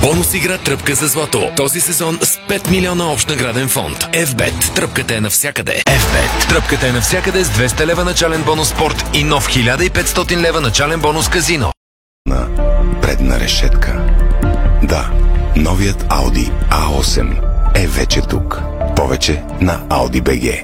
Бонус игра Тръпка за злато. Този сезон с 5 милиона общ награден фонд. FBET. Тръпката е навсякъде. FBET. Тръпката е навсякъде с 200 лева начален бонус спорт и нов 1500 лева начален бонус казино. на предна решетка. Да, новият Audi A8 е вече тук. Повече на Audi BG.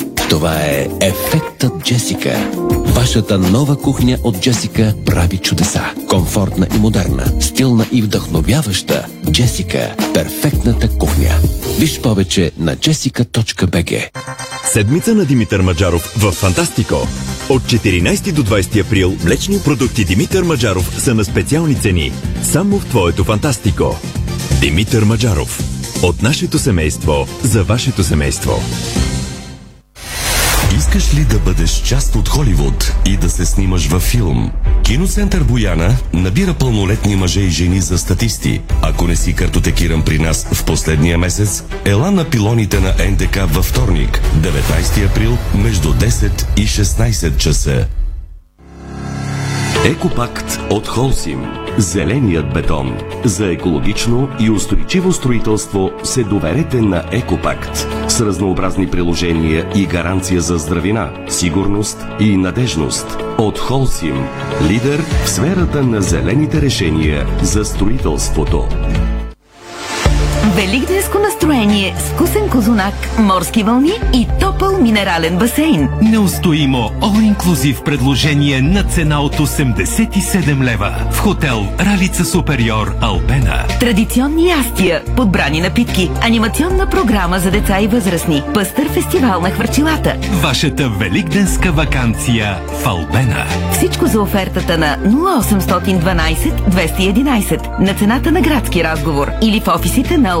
Това е Ефектът Джесика. Вашата нова кухня от Джесика прави чудеса. Комфортна и модерна, стилна и вдъхновяваща. Джесика – перфектната кухня. Виж повече на jessica.bg Седмица на Димитър Маджаров в Фантастико. От 14 до 20 април млечни продукти Димитър Маджаров са на специални цени. Само в твоето Фантастико. Димитър Маджаров. От нашето семейство за вашето семейство. Искаш ли да бъдеш част от Холивуд и да се снимаш във филм? Киноцентър Бояна набира пълнолетни мъже и жени за статисти. Ако не си картотекиран при нас в последния месец, ела на пилоните на НДК във вторник, 19 април, между 10 и 16 часа. Екопакт от Холсим. Зеленият бетон. За екологично и устойчиво строителство се доверете на Екопакт. С разнообразни приложения и гаранция за здравина, сигурност и надежност. От Холсим. Лидер в сферата на зелените решения за строителството. Великденско настроение с вкусен козунак, морски вълни и топъл минерален басейн. Неустоимо All Inclusive предложение на цена от 87 лева в хотел Ралица Супериор Албена. Традиционни ястия, подбрани напитки, анимационна програма за деца и възрастни, пъстър фестивал на хвърчилата. Вашата великденска вакансия в Албена. Всичко за офертата на 0812 211 на цената на градски разговор или в офисите на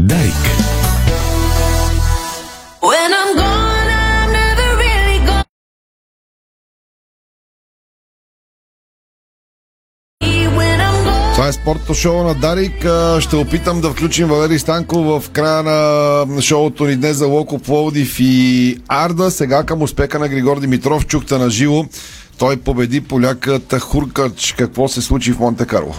Дарик. When I'm gone, I'm never really gone. When I'm gone. Това е спортното шоу на Дарик. Ще опитам да включим Валерий Станков в края на шоуто ни днес за Локо Пловдив и Арда. Сега към успеха на Григор Димитров. Чухте на живо. Той победи поляката Хуркач. Какво се случи в Монте Карло?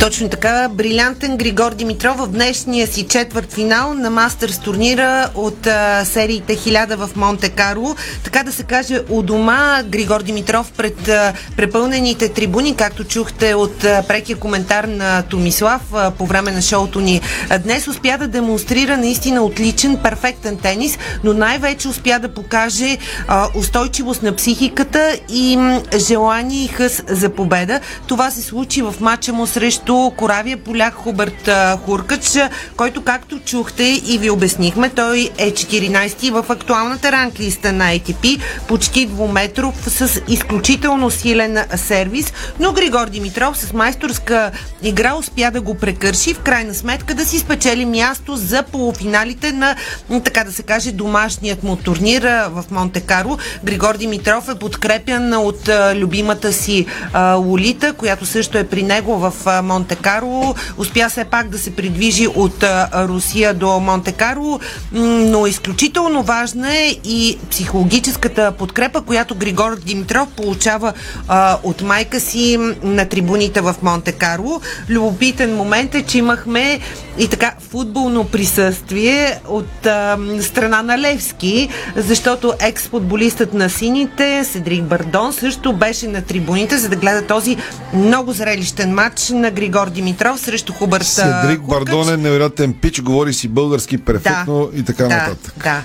Точно така, брилянтен Григор Димитров в днешния си четвърт финал на Мастърс турнира от а, сериите 1000 в Монте Карло. Така да се каже, у дома Григор Димитров пред а, препълнените трибуни, както чухте от а, прекия коментар на Томислав а, по време на шоуто ни а, днес, успя да демонстрира наистина отличен, перфектен тенис, но най-вече успя да покаже а, устойчивост на психиката и м, желание и хъс за победа. Това се случи в матча му срещу коравия поляк Хуберт а, Хуркач, който, както чухте и ви обяснихме, той е 14-ти в актуалната ранглиста на ATP, почти двуметров, с изключително силен сервис, но Григор Димитров с майсторска игра успя да го прекърши, в крайна сметка да си спечели място за полуфиналите на, така да се каже, домашният му турнир в Монте Карло. Григор Димитров е подкрепян от любимата си Лолита, която също е при него в Монте Карло. Успя все пак да се придвижи от Русия до Монте Карло, но изключително важна е и психологическата подкрепа, която Григор Димитров получава а, от майка си на трибуните в Монте Карло. Любопитен момент е, че имахме и така футболно присъствие от а, страна на Левски, защото екс-футболистът на сините, Седрик Бардон, също беше на трибуните, за да гледа този много зрелищен матч на Григор Димитров срещу Хубърт Седрик Бардон е невероятен пич, говори си български перфектно и така да, нататък. Да.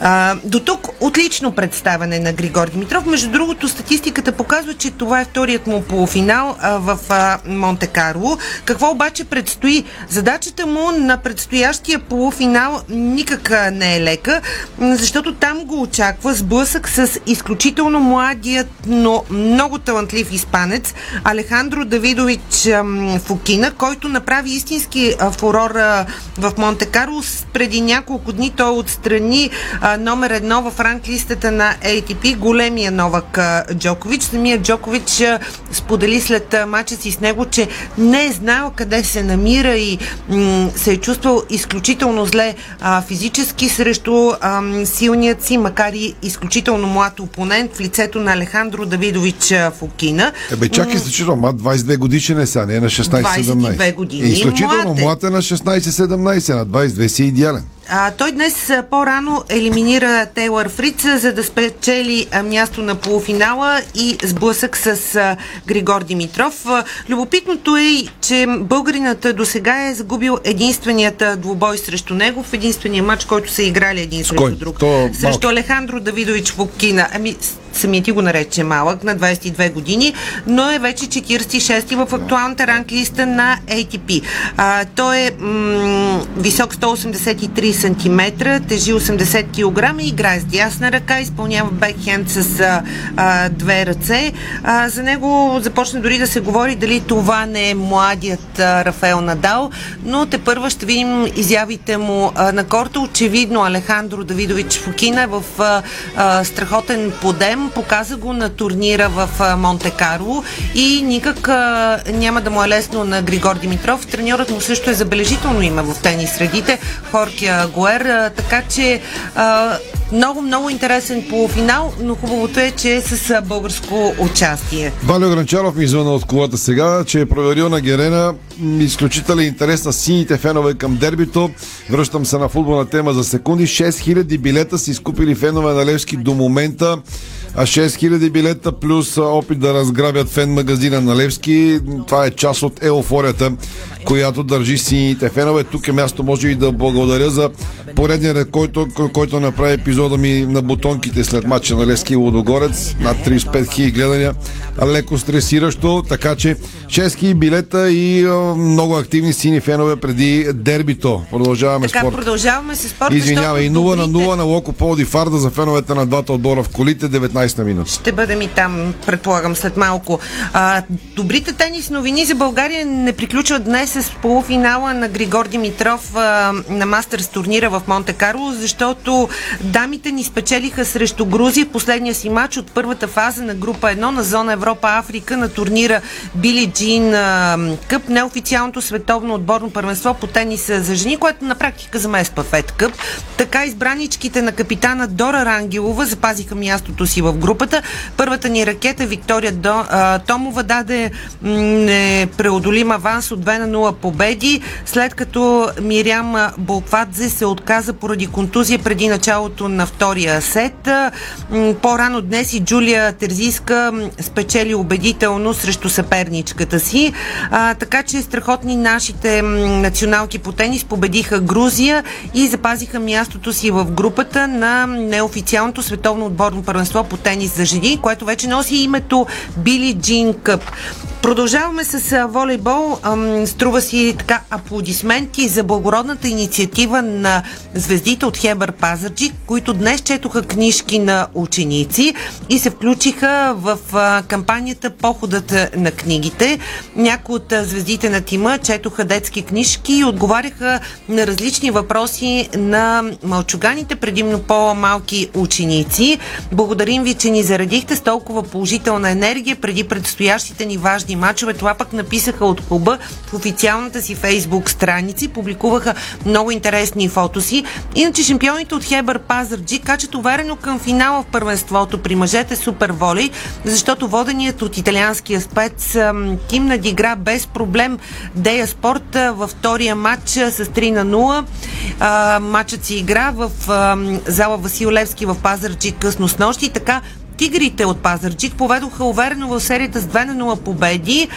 А, до тук отлично представяне на Григор Димитров. Между другото, статистиката показва, че това е вторият му полуфинал а, в а, Монте Карло. Какво обаче предстои? Задачата му на предстоящия полуфинал никак не е лека, защото там го очаква сблъсък с изключително младият, но много талантлив испанец Алехандро Давидович ам, Фукина, който направи истински фурор в Монте Карло. Преди няколко дни той отстрани номер едно в ранглистата на ATP, големия Новак Джокович. Самия Джокович сподели след мача си с него, че не е знаел къде се намира и се е чувствал изключително зле физически срещу силният си, макар и изключително млад опонент в лицето на Алехандро Давидович а, Фукина. Ебе, чакай, изключително млад, 22 годишен е сега, не е на 16-17. 22 години. Е, изключително млад е на 16-17, на 22 си идеален. А, той днес по-рано елиминира Тейлър Фриц, а, за да спечели място на полуфинала и сблъсък с а, Григор Димитров. А, любопитното е, че българинът до сега е загубил единственият двубой срещу него в единствения матч, който са играли един срещу друг. То Срещу. Алехандро Давидович Фукина. Ами, самия ти го нарече малък, на 22 години, но е вече 46-ти в актуалната ранглиста на ATP. А, той е м- висок 183 см, тежи 80 кг играе с дясна ръка, изпълнява бекхенд с а, две ръце. А, за него започна дори да се говори дали това не е младият а, Рафаел Надал, но те първа ще видим изявите му а, на корта. Очевидно Алехандро Давидович Фукина е в а, а, страхотен подем, показа го на турнира в Монте Карло и никак а, няма да му е лесно на Григор Димитров. Треньорът му също е забележително име в тенис средите, Хоркия Гуер, така че много, много интересен полуфинал, но хубавото е, че е с българско участие. Валио Гранчаров ми звъна от колата сега, че е проверил на Герена изключителен интерес на сините фенове към дербито. Връщам се на футболна тема за секунди. 6000 билета са изкупили фенове на Левски до момента. А 6000 билета плюс опит да разграбят фен магазина на Левски. Това е част от еуфорията, която държи сините фенове. Тук е място, може и да благодаря за Поредният ред, който, който направи епизода ми на бутонките след матча на Лески и Лудогорец. Над 35 хиляди гледания. Леко стресиращо, така че 6 хиляди билета и много активни сини фенове преди дербито. Продължаваме Така, спорт. продължаваме с спорт. Извинявай, и защото 0 на добрите- 0 на Локо Полди Фарда за феновете на двата отбора в колите, 19 на минута. Ще бъдем и там, предполагам, след малко. А, добрите тенис новини за България не приключват днес с полуфинала на Григор Димитров а, на Мастърс турнира в Монте Карло, защото дамите ни спечелиха срещу Грузия последния си матч от първата фаза на група 1 на зона Европа-Африка на турнира Били Джин Къп, неофициалното световно отборно първенство по тениса за жени, което на практика замества Фед Къп. Така избраничките на капитана Дора Рангелова запазиха мястото си в групата. Първата ни ракета Виктория До, а, Томова даде непреодолим аванс от 2 на 0 победи, след като Мирям Болквадзе се отказа поради контузия преди началото на втория сет. По-рано днес и Джулия Терзийска м, спечели убедително срещу съперничката си. А, така че страхотни нашите националки по тенис победиха Грузия и запазиха мястото си в групата на неофициалното световно отборно първенство по тенис за жени, което вече носи името Били Джин Къп. Продължаваме с волейбол. Струва си така аплодисменти за благородната инициатива звездите от Хебър Пазарджик, които днес четоха книжки на ученици и се включиха в кампанията Походът на книгите. Някои от звездите на тима четоха детски книжки и отговаряха на различни въпроси на малчуганите, предимно по-малки ученици. Благодарим ви, че ни заредихте с толкова положителна енергия преди предстоящите ни важни матчове. Това пък написаха от клуба в официалната си фейсбук страници. Публикуваха много интересни фотоси. Иначе шампионите от Хебър Пазарджи качат уверено към финала в първенството при мъжете супер волей, защото воденият от италианския спец тим надигра без проблем Дея Спорт а, във втория матч а, с 3 на 0. А, матчът си игра в ам, зала Васил Левски в Пазарджи късно с нощи. Така Тигрите от Пазарджик поведоха уверено в серията с 2 на 0 победи,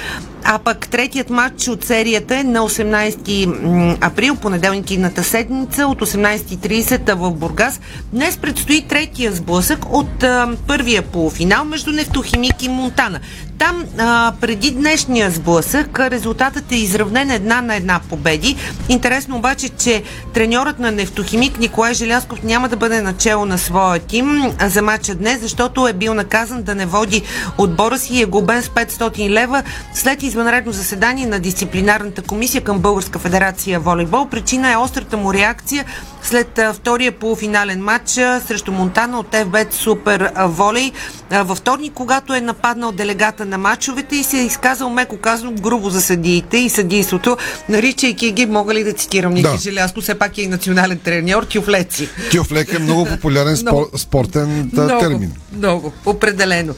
а пък третият матч от серията е на 18 м, април, понеделник идната седмица, от 18.30 в Бургас. Днес предстои третия сблъсък от а, първия полуфинал между Нефтохимик и Монтана. Там а, преди днешния сблъсък резултатът е изравнен една на една победи. Интересно обаче, че треньорът на Нефтохимик Николай Желясков няма да бъде начало на своя тим за матча днес, защото е бил наказан да не води отбора си и е глобен с 500 лева след извънредно заседание на дисциплинарната комисия към Българска федерация волейбол. Причина е острата му реакция след втория полуфинален матч срещу Монтана от FBET Супер Волей във вторник, когато е нападнал делегата на матчовете и се е изказал меко казано грубо за съдиите и съдийството, наричайки ги, мога ли да цитирам Ники Да. Желязко, все пак е и национален треньор, Тюфлеци. Тюфлек е много популярен спор, спортен Много, термин. много, определено.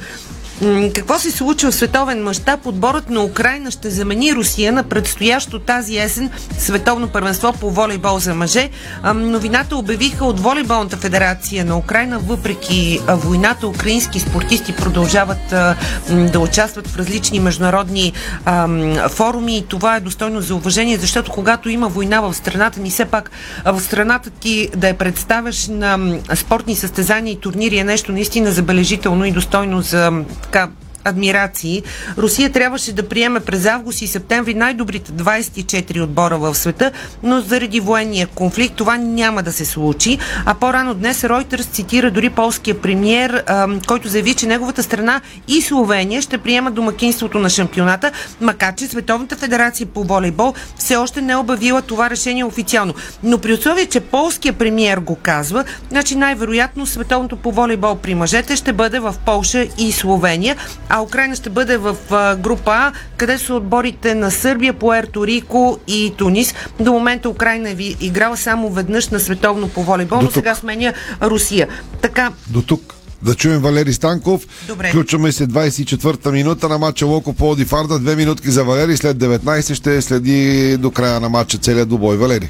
Какво се случва в световен мащаб? Отборът на Украина ще замени Русия на предстоящо тази есен световно първенство по волейбол за мъже. Новината обявиха от Волейболната федерация на Украина. Въпреки войната, украински спортисти продължават да участват в различни международни форуми и това е достойно за уважение, защото когато има война в страната ни, все пак в страната ти да я представяш на спортни състезания и турнири е нещо наистина забележително и достойно за м, така адмирации. Русия трябваше да приеме през август и септември най-добрите 24 отбора в света, но заради военния конфликт това няма да се случи. А по-рано днес Reuters цитира дори полския премьер, който заяви, че неговата страна и Словения ще приемат домакинството на шампионата, макар че Световната федерация по волейбол все още не е обявила това решение официално. Но при условие, че полския премьер го казва, значи най-вероятно Световното по волейбол при мъжете ще бъде в Полша и Словения, а Украина ще бъде в а, група А, къде са отборите на Сърбия, Пуерто Рико и Тунис. До момента Украина ви- играла само веднъж на световно по волейбол, но сега сменя Русия. Така, До тук. Да чуем Валери Станков. Добре. Включваме се 24-та минута на матча Локо Плоди Фарда. Две минутки за Валери. След 19 ще следи до края на матча целият добой. Валери.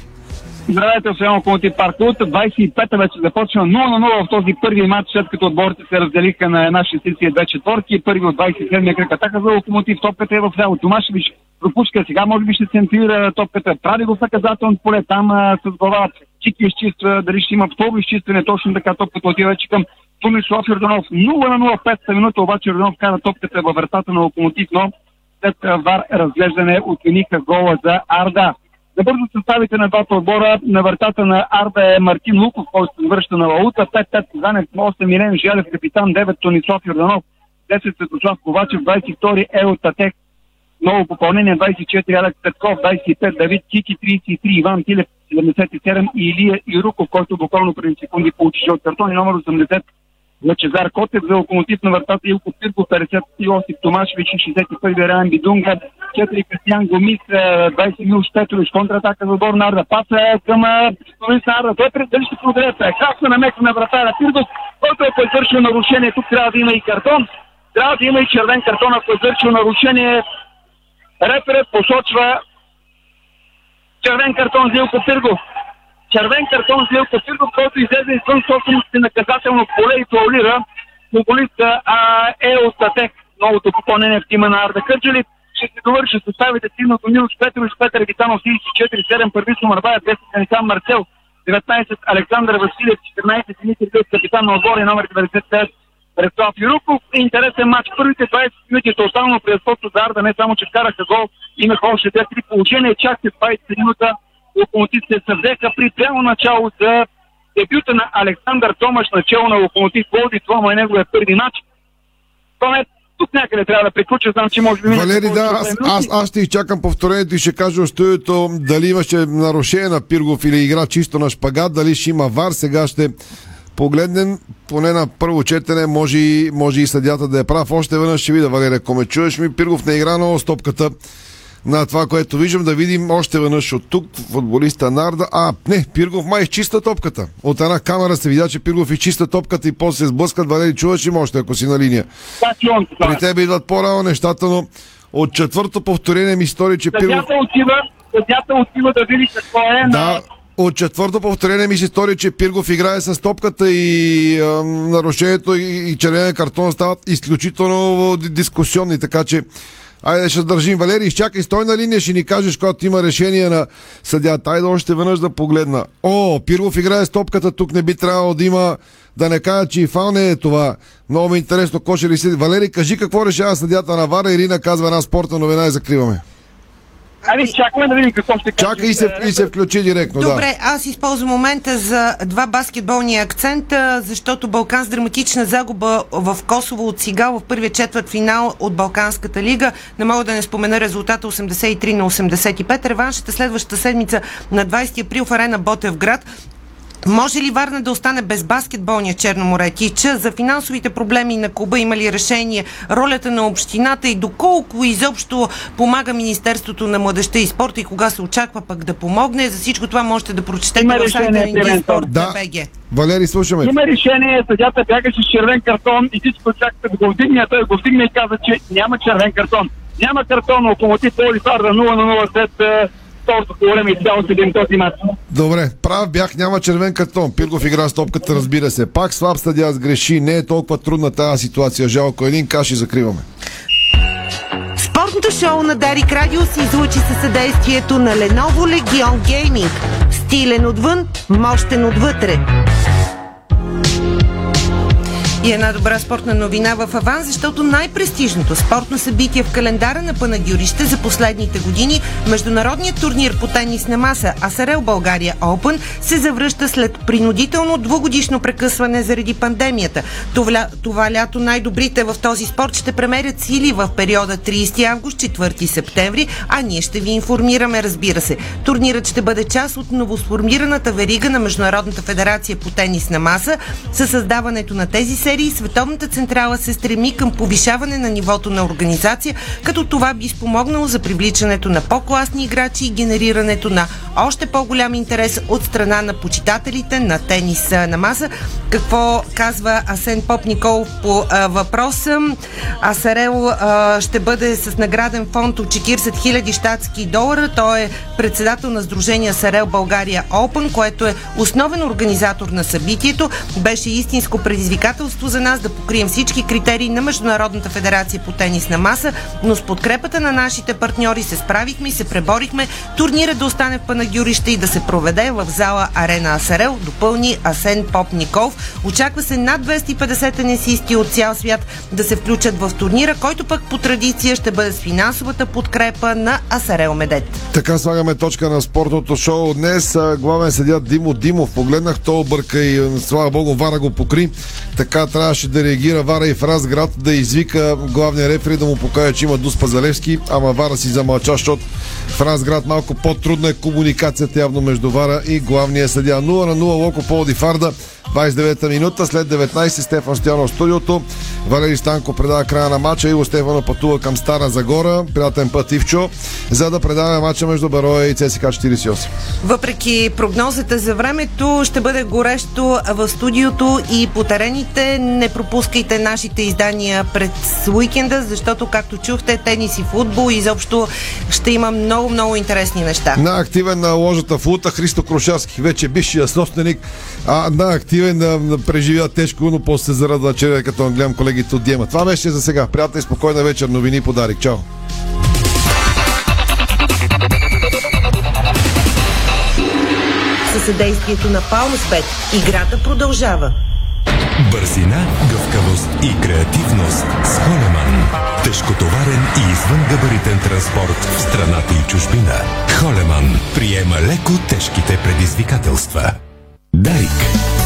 Здравейте, освен Локомотив парк. От 25-та вече започва 0 на 0 в този първи матч, след като отборите се разделиха на една шестица и две четворки. Първи от 27-я кръг атака за Локомотив. Топката е в ляво. Томашевич пропуска. Сега може би ще центрира топката. Прави го в наказателно поле. Там а, с глава Чики изчиства, дали ще има второ изчистване, точно така топката отива вече към Томислав Йорданов. 0 на 0 в петата минута, обаче Йорданов кара топката във вратата на локомотив, но след вар разглеждане отмениха гола за Арда. Набързо съставите на двата отбора на вратата на Арда е Мартин Луков, който се връща на Лаута, 5-5 Казанев, 8 Милен Желев, капитан 9 Тонислав Йорданов, 10 Светослав Ковачев, 22 Ел Татек, ново попълнение 24 Алекс Петков, 25 Давид Кики, 33 Иван Тилев, 77 и Илия Ируков, който буквално преди секунди получи жълт картон и номер 80 Лачезар Котев за локомотив на вратата Илко Пирков, 50 Йосип Томашевич и 61 Райан Бидунга, 4 Кристиян Гомис, 20 Милш Петрович, контратака за отбор Нарда. Паса към Столис Нарда. Той дали ще продаде прекрасно намеса на вратаря Пирков, който е извършил нарушение. Тук трябва да има и картон. Трябва да има и червен картон, ако е извършил нарушение. Реперът посочва червен картон за Илко Пиргов. Червен картон за Илко Пиргов, който излезе извън собственото си наказателно поле и фаулира футболиста е от Татек. Новото попълнение в тима на Арда Кърджали. Ще се довърши съставите Тимно Милош Петрович, Петър Витанов, 34-7, Първисо Марбая, 10 Канитан Марцел, 19 Александър Василев, 14 Димитър Гъс, капитан на отбора номер 95 Преслав Юруков. Интересен матч. Първите 20 минути тотално превъзходство за Арда, не само че вкараха гол, имаха още 2-3 положения. Чак след 20 минута Локомотив се съвзеха при прямо начало за дебюта на Александър Томаш, начало на Локомотив Плоди. Това е неговия първи матч. Това е тук някъде трябва да приключа, знам, че може би... Валери, да, аз, аз, аз ще изчакам повторението и ще кажа от студиото дали имаше нарушение на Пиргов или игра чисто на шпагат, дали ще има вар. Сега ще погледнем поне на първо четене, може и, може и съдята да е прав. Още веднъж ще видя, Валерия, ако ме чуеш ми, Пиргов не игра много стопката на това, което виждам, да видим още веднъж от тук футболиста Нарда. А, не, Пиргов май изчиста топката. От една камера се видя, че Пиргов изчиста топката и после се сблъскат. Валери, чуваш ли ме още, ако си на линия? При тебе идват по-рано нещата, но от четвърто повторение ми стори, че Пиргов... Отива, съдята отива да види какво е на Да, от четвърто повторение ми се стори, че Пиргов играе с топката и а, нарушението и, и червения картон стават изключително ди- дискусионни, така че Айде ще държим. Валери, изчакай, стой на линия, ще ни кажеш, когато има решение на съдята. Айде още веднъж да погледна. О, Пиргов играе с топката, тук не би трябвало да има, да не кажа, че и фал не е това. Много ми е интересно, кой ще ли седи. Валери, кажи какво решава съдята на Вара. Ирина казва една спортна новина и закриваме. Ами, чакаме да видим какво ще каже. Чакай и се, и се включи директно, да. Добре, аз използвам момента за два баскетболни акцента, защото Балкан с драматична загуба в Косово от Сигал в първия четвърт финал от Балканската лига. Не мога да не спомена резултата 83 на 85. Реваншата следващата седмица на 20 април в арена Ботев град. Може ли Варна да остане без баскетболния Черно море? Тича за финансовите проблеми на клуба има ли решение? Ролята на общината и доколко изобщо помага Министерството на младеща и спорта и кога се очаква пък да помогне? За всичко това можете да прочетете Има в сайта на Индиспорт Да. БГ. Валери, слушаме. Има решение, съдята бягаше с червен картон и всичко чакаха да го вдигне, а той го вдигне и каза, че няма червен картон. Няма картон, локомотив Поли Фарда 0 на 0 след е, второто по време и цяло седим този матч. Добре, прав бях, няма червен картон. Пиргов игра с топката, разбира се. Пак слаб съдя сгреши, не е толкова трудна тази ситуация. Жалко, един каш и закриваме. Спортното шоу на Дарик Радио се излучи със съдействието на Lenovo Legion Gaming. Стилен отвън, мощен отвътре. И една добра спортна новина в Аван, защото най-престижното спортно събитие в календара на Панагюрище за последните години, международният турнир по тенис на маса Асарел България Open се завръща след принудително двугодишно прекъсване заради пандемията. Това, това лято най-добрите в този спорт ще премерят сили в периода 30 август 4 септември, а ние ще ви информираме, разбира се. Турнирът ще бъде част от новосформираната верига на Международната федерация по тенис на маса. Със създаването на тези серии Световната централа се стреми към повишаване на нивото на организация, като това би спомогнало за привличането на по-класни играчи и генерирането на още по-голям интерес от страна на почитателите на тенис на маса. Какво казва Асен Поп Николов по а, въпроса? Асарел а, ще бъде с награден фонд от 40 000 щатски долара. Той е председател на Сдружение Асарел България Open, което е основен организатор на събитието. Беше истинско предизвикателство предизвикателство за нас да покрием всички критерии на Международната федерация по тенис на маса, но с подкрепата на нашите партньори се справихме и се преборихме турнира да остане в Панагюрище и да се проведе в зала Арена Асарел, допълни Асен Поп Николов. Очаква се над 250 тенисисти от цял свят да се включат в турнира, който пък по традиция ще бъде с финансовата подкрепа на Асарел Медет. Така слагаме точка на спортното шоу. Днес главен съдия Димо Димов. Погледнах, то обърка и слава богу Вара го покри. Така трябваше да реагира Вара и в Разград да извика главния рефери да му покаже, че има Дус Пазалевски, ама Вара си замълча, защото в Разград малко по-трудна е комуникацията явно между Вара и главния съдия. 0 на 0 Локо Полди Фарда. 29-та минута, след 19 Стефан Стоянов в студиото. Валери Станко предава края на матча. Иво Стефано пътува към Стара Загора. Приятен път Ивчо, за да предава матча между Бароя и ЦСК 48. Въпреки прогнозата за времето, ще бъде горещо в студиото и по терените. Не пропускайте нашите издания пред уикенда, защото, както чухте, тенис и футбол изобщо ще има много, много интересни неща. На активен на ложата в Лута Христо Крушарски, вече бившия собственик, а активен да, да преживя тежко, но после се зарадва червя, като гледам колегите от Диема. Това беше за сега. Приятна и спокойна вечер. Новини подарик. Чао! Със съдействието на Палмспет играта продължава. Бързина, гъвкавост и креативност с Холеман. Тежкотоварен и извънгабаритен транспорт в страната и чужбина. Холеман приема леко тежките предизвикателства. Dike.